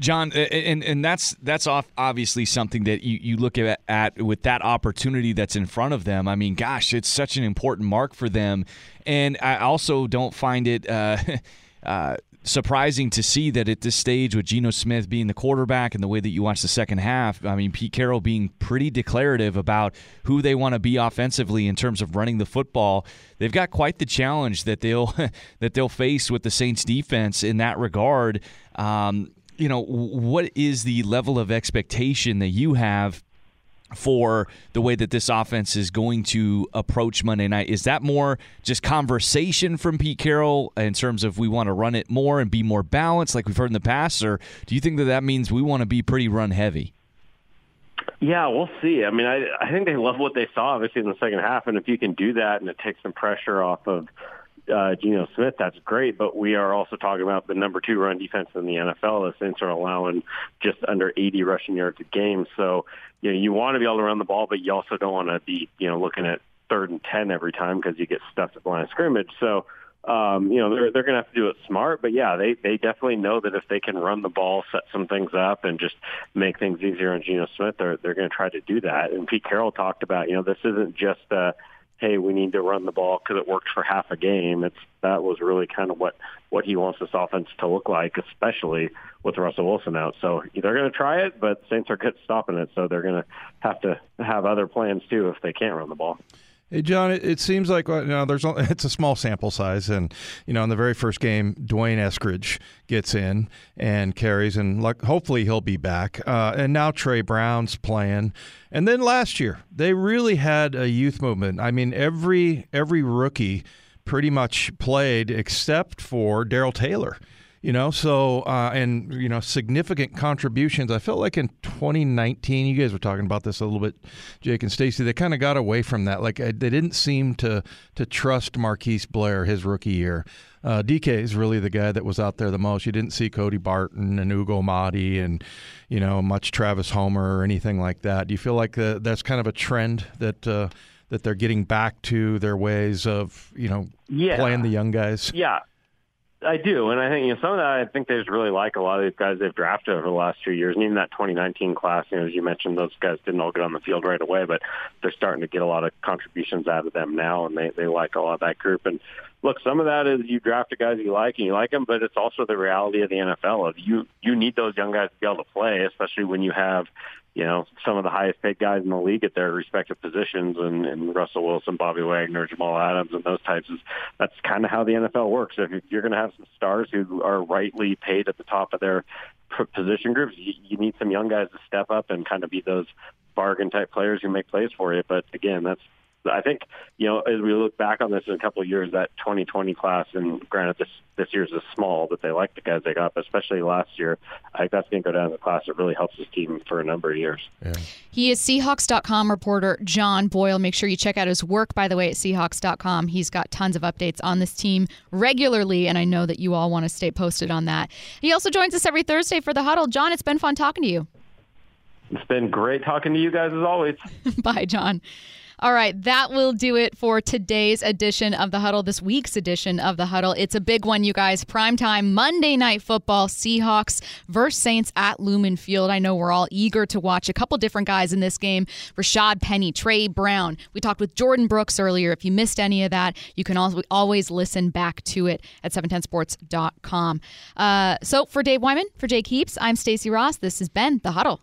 [SPEAKER 3] John, and and that's that's off obviously something that you, you look at, at with that opportunity that's in front of them. I mean, gosh, it's such an important mark for them, and I also don't find it. Uh, uh, surprising to see that at this stage with Geno Smith being the quarterback and the way that you watch the second half, I mean Pete Carroll being pretty declarative about who they want to be offensively in terms of running the football. They've got quite the challenge that they'll that they'll face with the Saints defense in that regard. Um, you know, what is the level of expectation that you have for the way that this offense is going to approach Monday night? Is that more just conversation from Pete Carroll in terms of we want to run it more and be more balanced like we've heard in the past? Or do you think that that means we want to be pretty run heavy?
[SPEAKER 17] Yeah, we'll see. I mean, I, I think they love what they saw, obviously, in the second half. And if you can do that and it takes some pressure off of uh, Geno Smith, that's great. But we are also talking about the number two run defense in the NFL. The Saints are allowing just under 80 rushing yards a game. So, you know, you want to be able to run the ball, but you also don't want to be, you know, looking at third and 10 every time because you get stuffed at the line of scrimmage. So um, you know, they're they're going to have to do it smart. But yeah, they they definitely know that if they can run the ball, set some things up, and just make things easier on Geno Smith, they're they're going to try to do that. And Pete Carroll talked about, you know, this isn't just a hey, we need to run the ball because it worked for half a game. It's that was really kind of what what he wants this offense to look like, especially with Russell Wilson out. So they're going to try it, but Saints are good stopping it, so they're going to have to have other plans too if they can't run the ball.
[SPEAKER 2] Hey John, it, seems like you know, there's it's a small sample size, and you know in the very first game, D'Wayne Eskridge gets in and carries, and like, hopefully he'll be back. Uh, and now Tre Brown's playing, and then last year they really had a youth movement. I mean, every every rookie pretty much played except for Darrell Taylor you know so uh, and you know significant contributions. I felt like in 2019 you guys were talking about this a little bit jake and stacy they kind of got away from that. Like they didn't seem to to trust marquise blair his rookie year. Uh, dk is really the guy that was out there the most. You didn't see cody barton and ugo amadi and you know much travis homer or anything like that. Do you feel like uh, that's kind of a trend that uh, that they're getting back to their ways of you know
[SPEAKER 17] yeah.
[SPEAKER 2] playing the young guys?
[SPEAKER 17] Yeah I do, and I think you know some of that. I think they just really like a lot of these guys they've drafted over the last few years, and even that 2019 class. You know, as you mentioned, those guys didn't all get on the field right away, but they're starting to get a lot of contributions out of them now, and they they like a lot of that group. And look, some of that is you draft the guys you like and you like them, but it's also the reality of the NFL. Of you you need those young guys to be able to play, especially when you have you know, some of the highest paid guys in the league at their respective positions and, and Russell Wilson, Bobby Wagner, Jamal Adams, and those types. Is, that's kind of how the NFL works. If you're going to have some stars who are rightly paid at the top of their position groups, you, you need some young guys to step up and kind of be those bargain type players who make plays for you. But again, that's I think, you know, as we look back on this in a couple of years, that 2020 class, and granted this this year's is small, but they like the guys they got, But especially last year. I think that's going to go down in the class. It really helps this team for a number of years.
[SPEAKER 2] Yeah.
[SPEAKER 1] He is Seahawks.com reporter John Boyle. Make sure you check out his work, by the way, at Seahawks.com. He's got tons of updates on this team regularly, and I know that you all want to stay posted on that. He also joins us every Thursday for the huddle. John, it's been fun talking to you.
[SPEAKER 17] It's been great talking to you guys as always.
[SPEAKER 1] Bye, John. All right, that will do it for today's edition of the Huddle, this week's edition of the Huddle. It's a big one, you guys. Primetime Monday Night Football, Seahawks versus Saints at Lumen Field. I know we're all eager to watch a couple different guys in this game Rashaad Penny, Tre Brown. We talked with Jordyn Brooks earlier. If you missed any of that, you can also always listen back to it at 710sports.com. Uh, so for Dave Wyman, for Jake Heaps, I'm Stacy Rost. This has been The Huddle.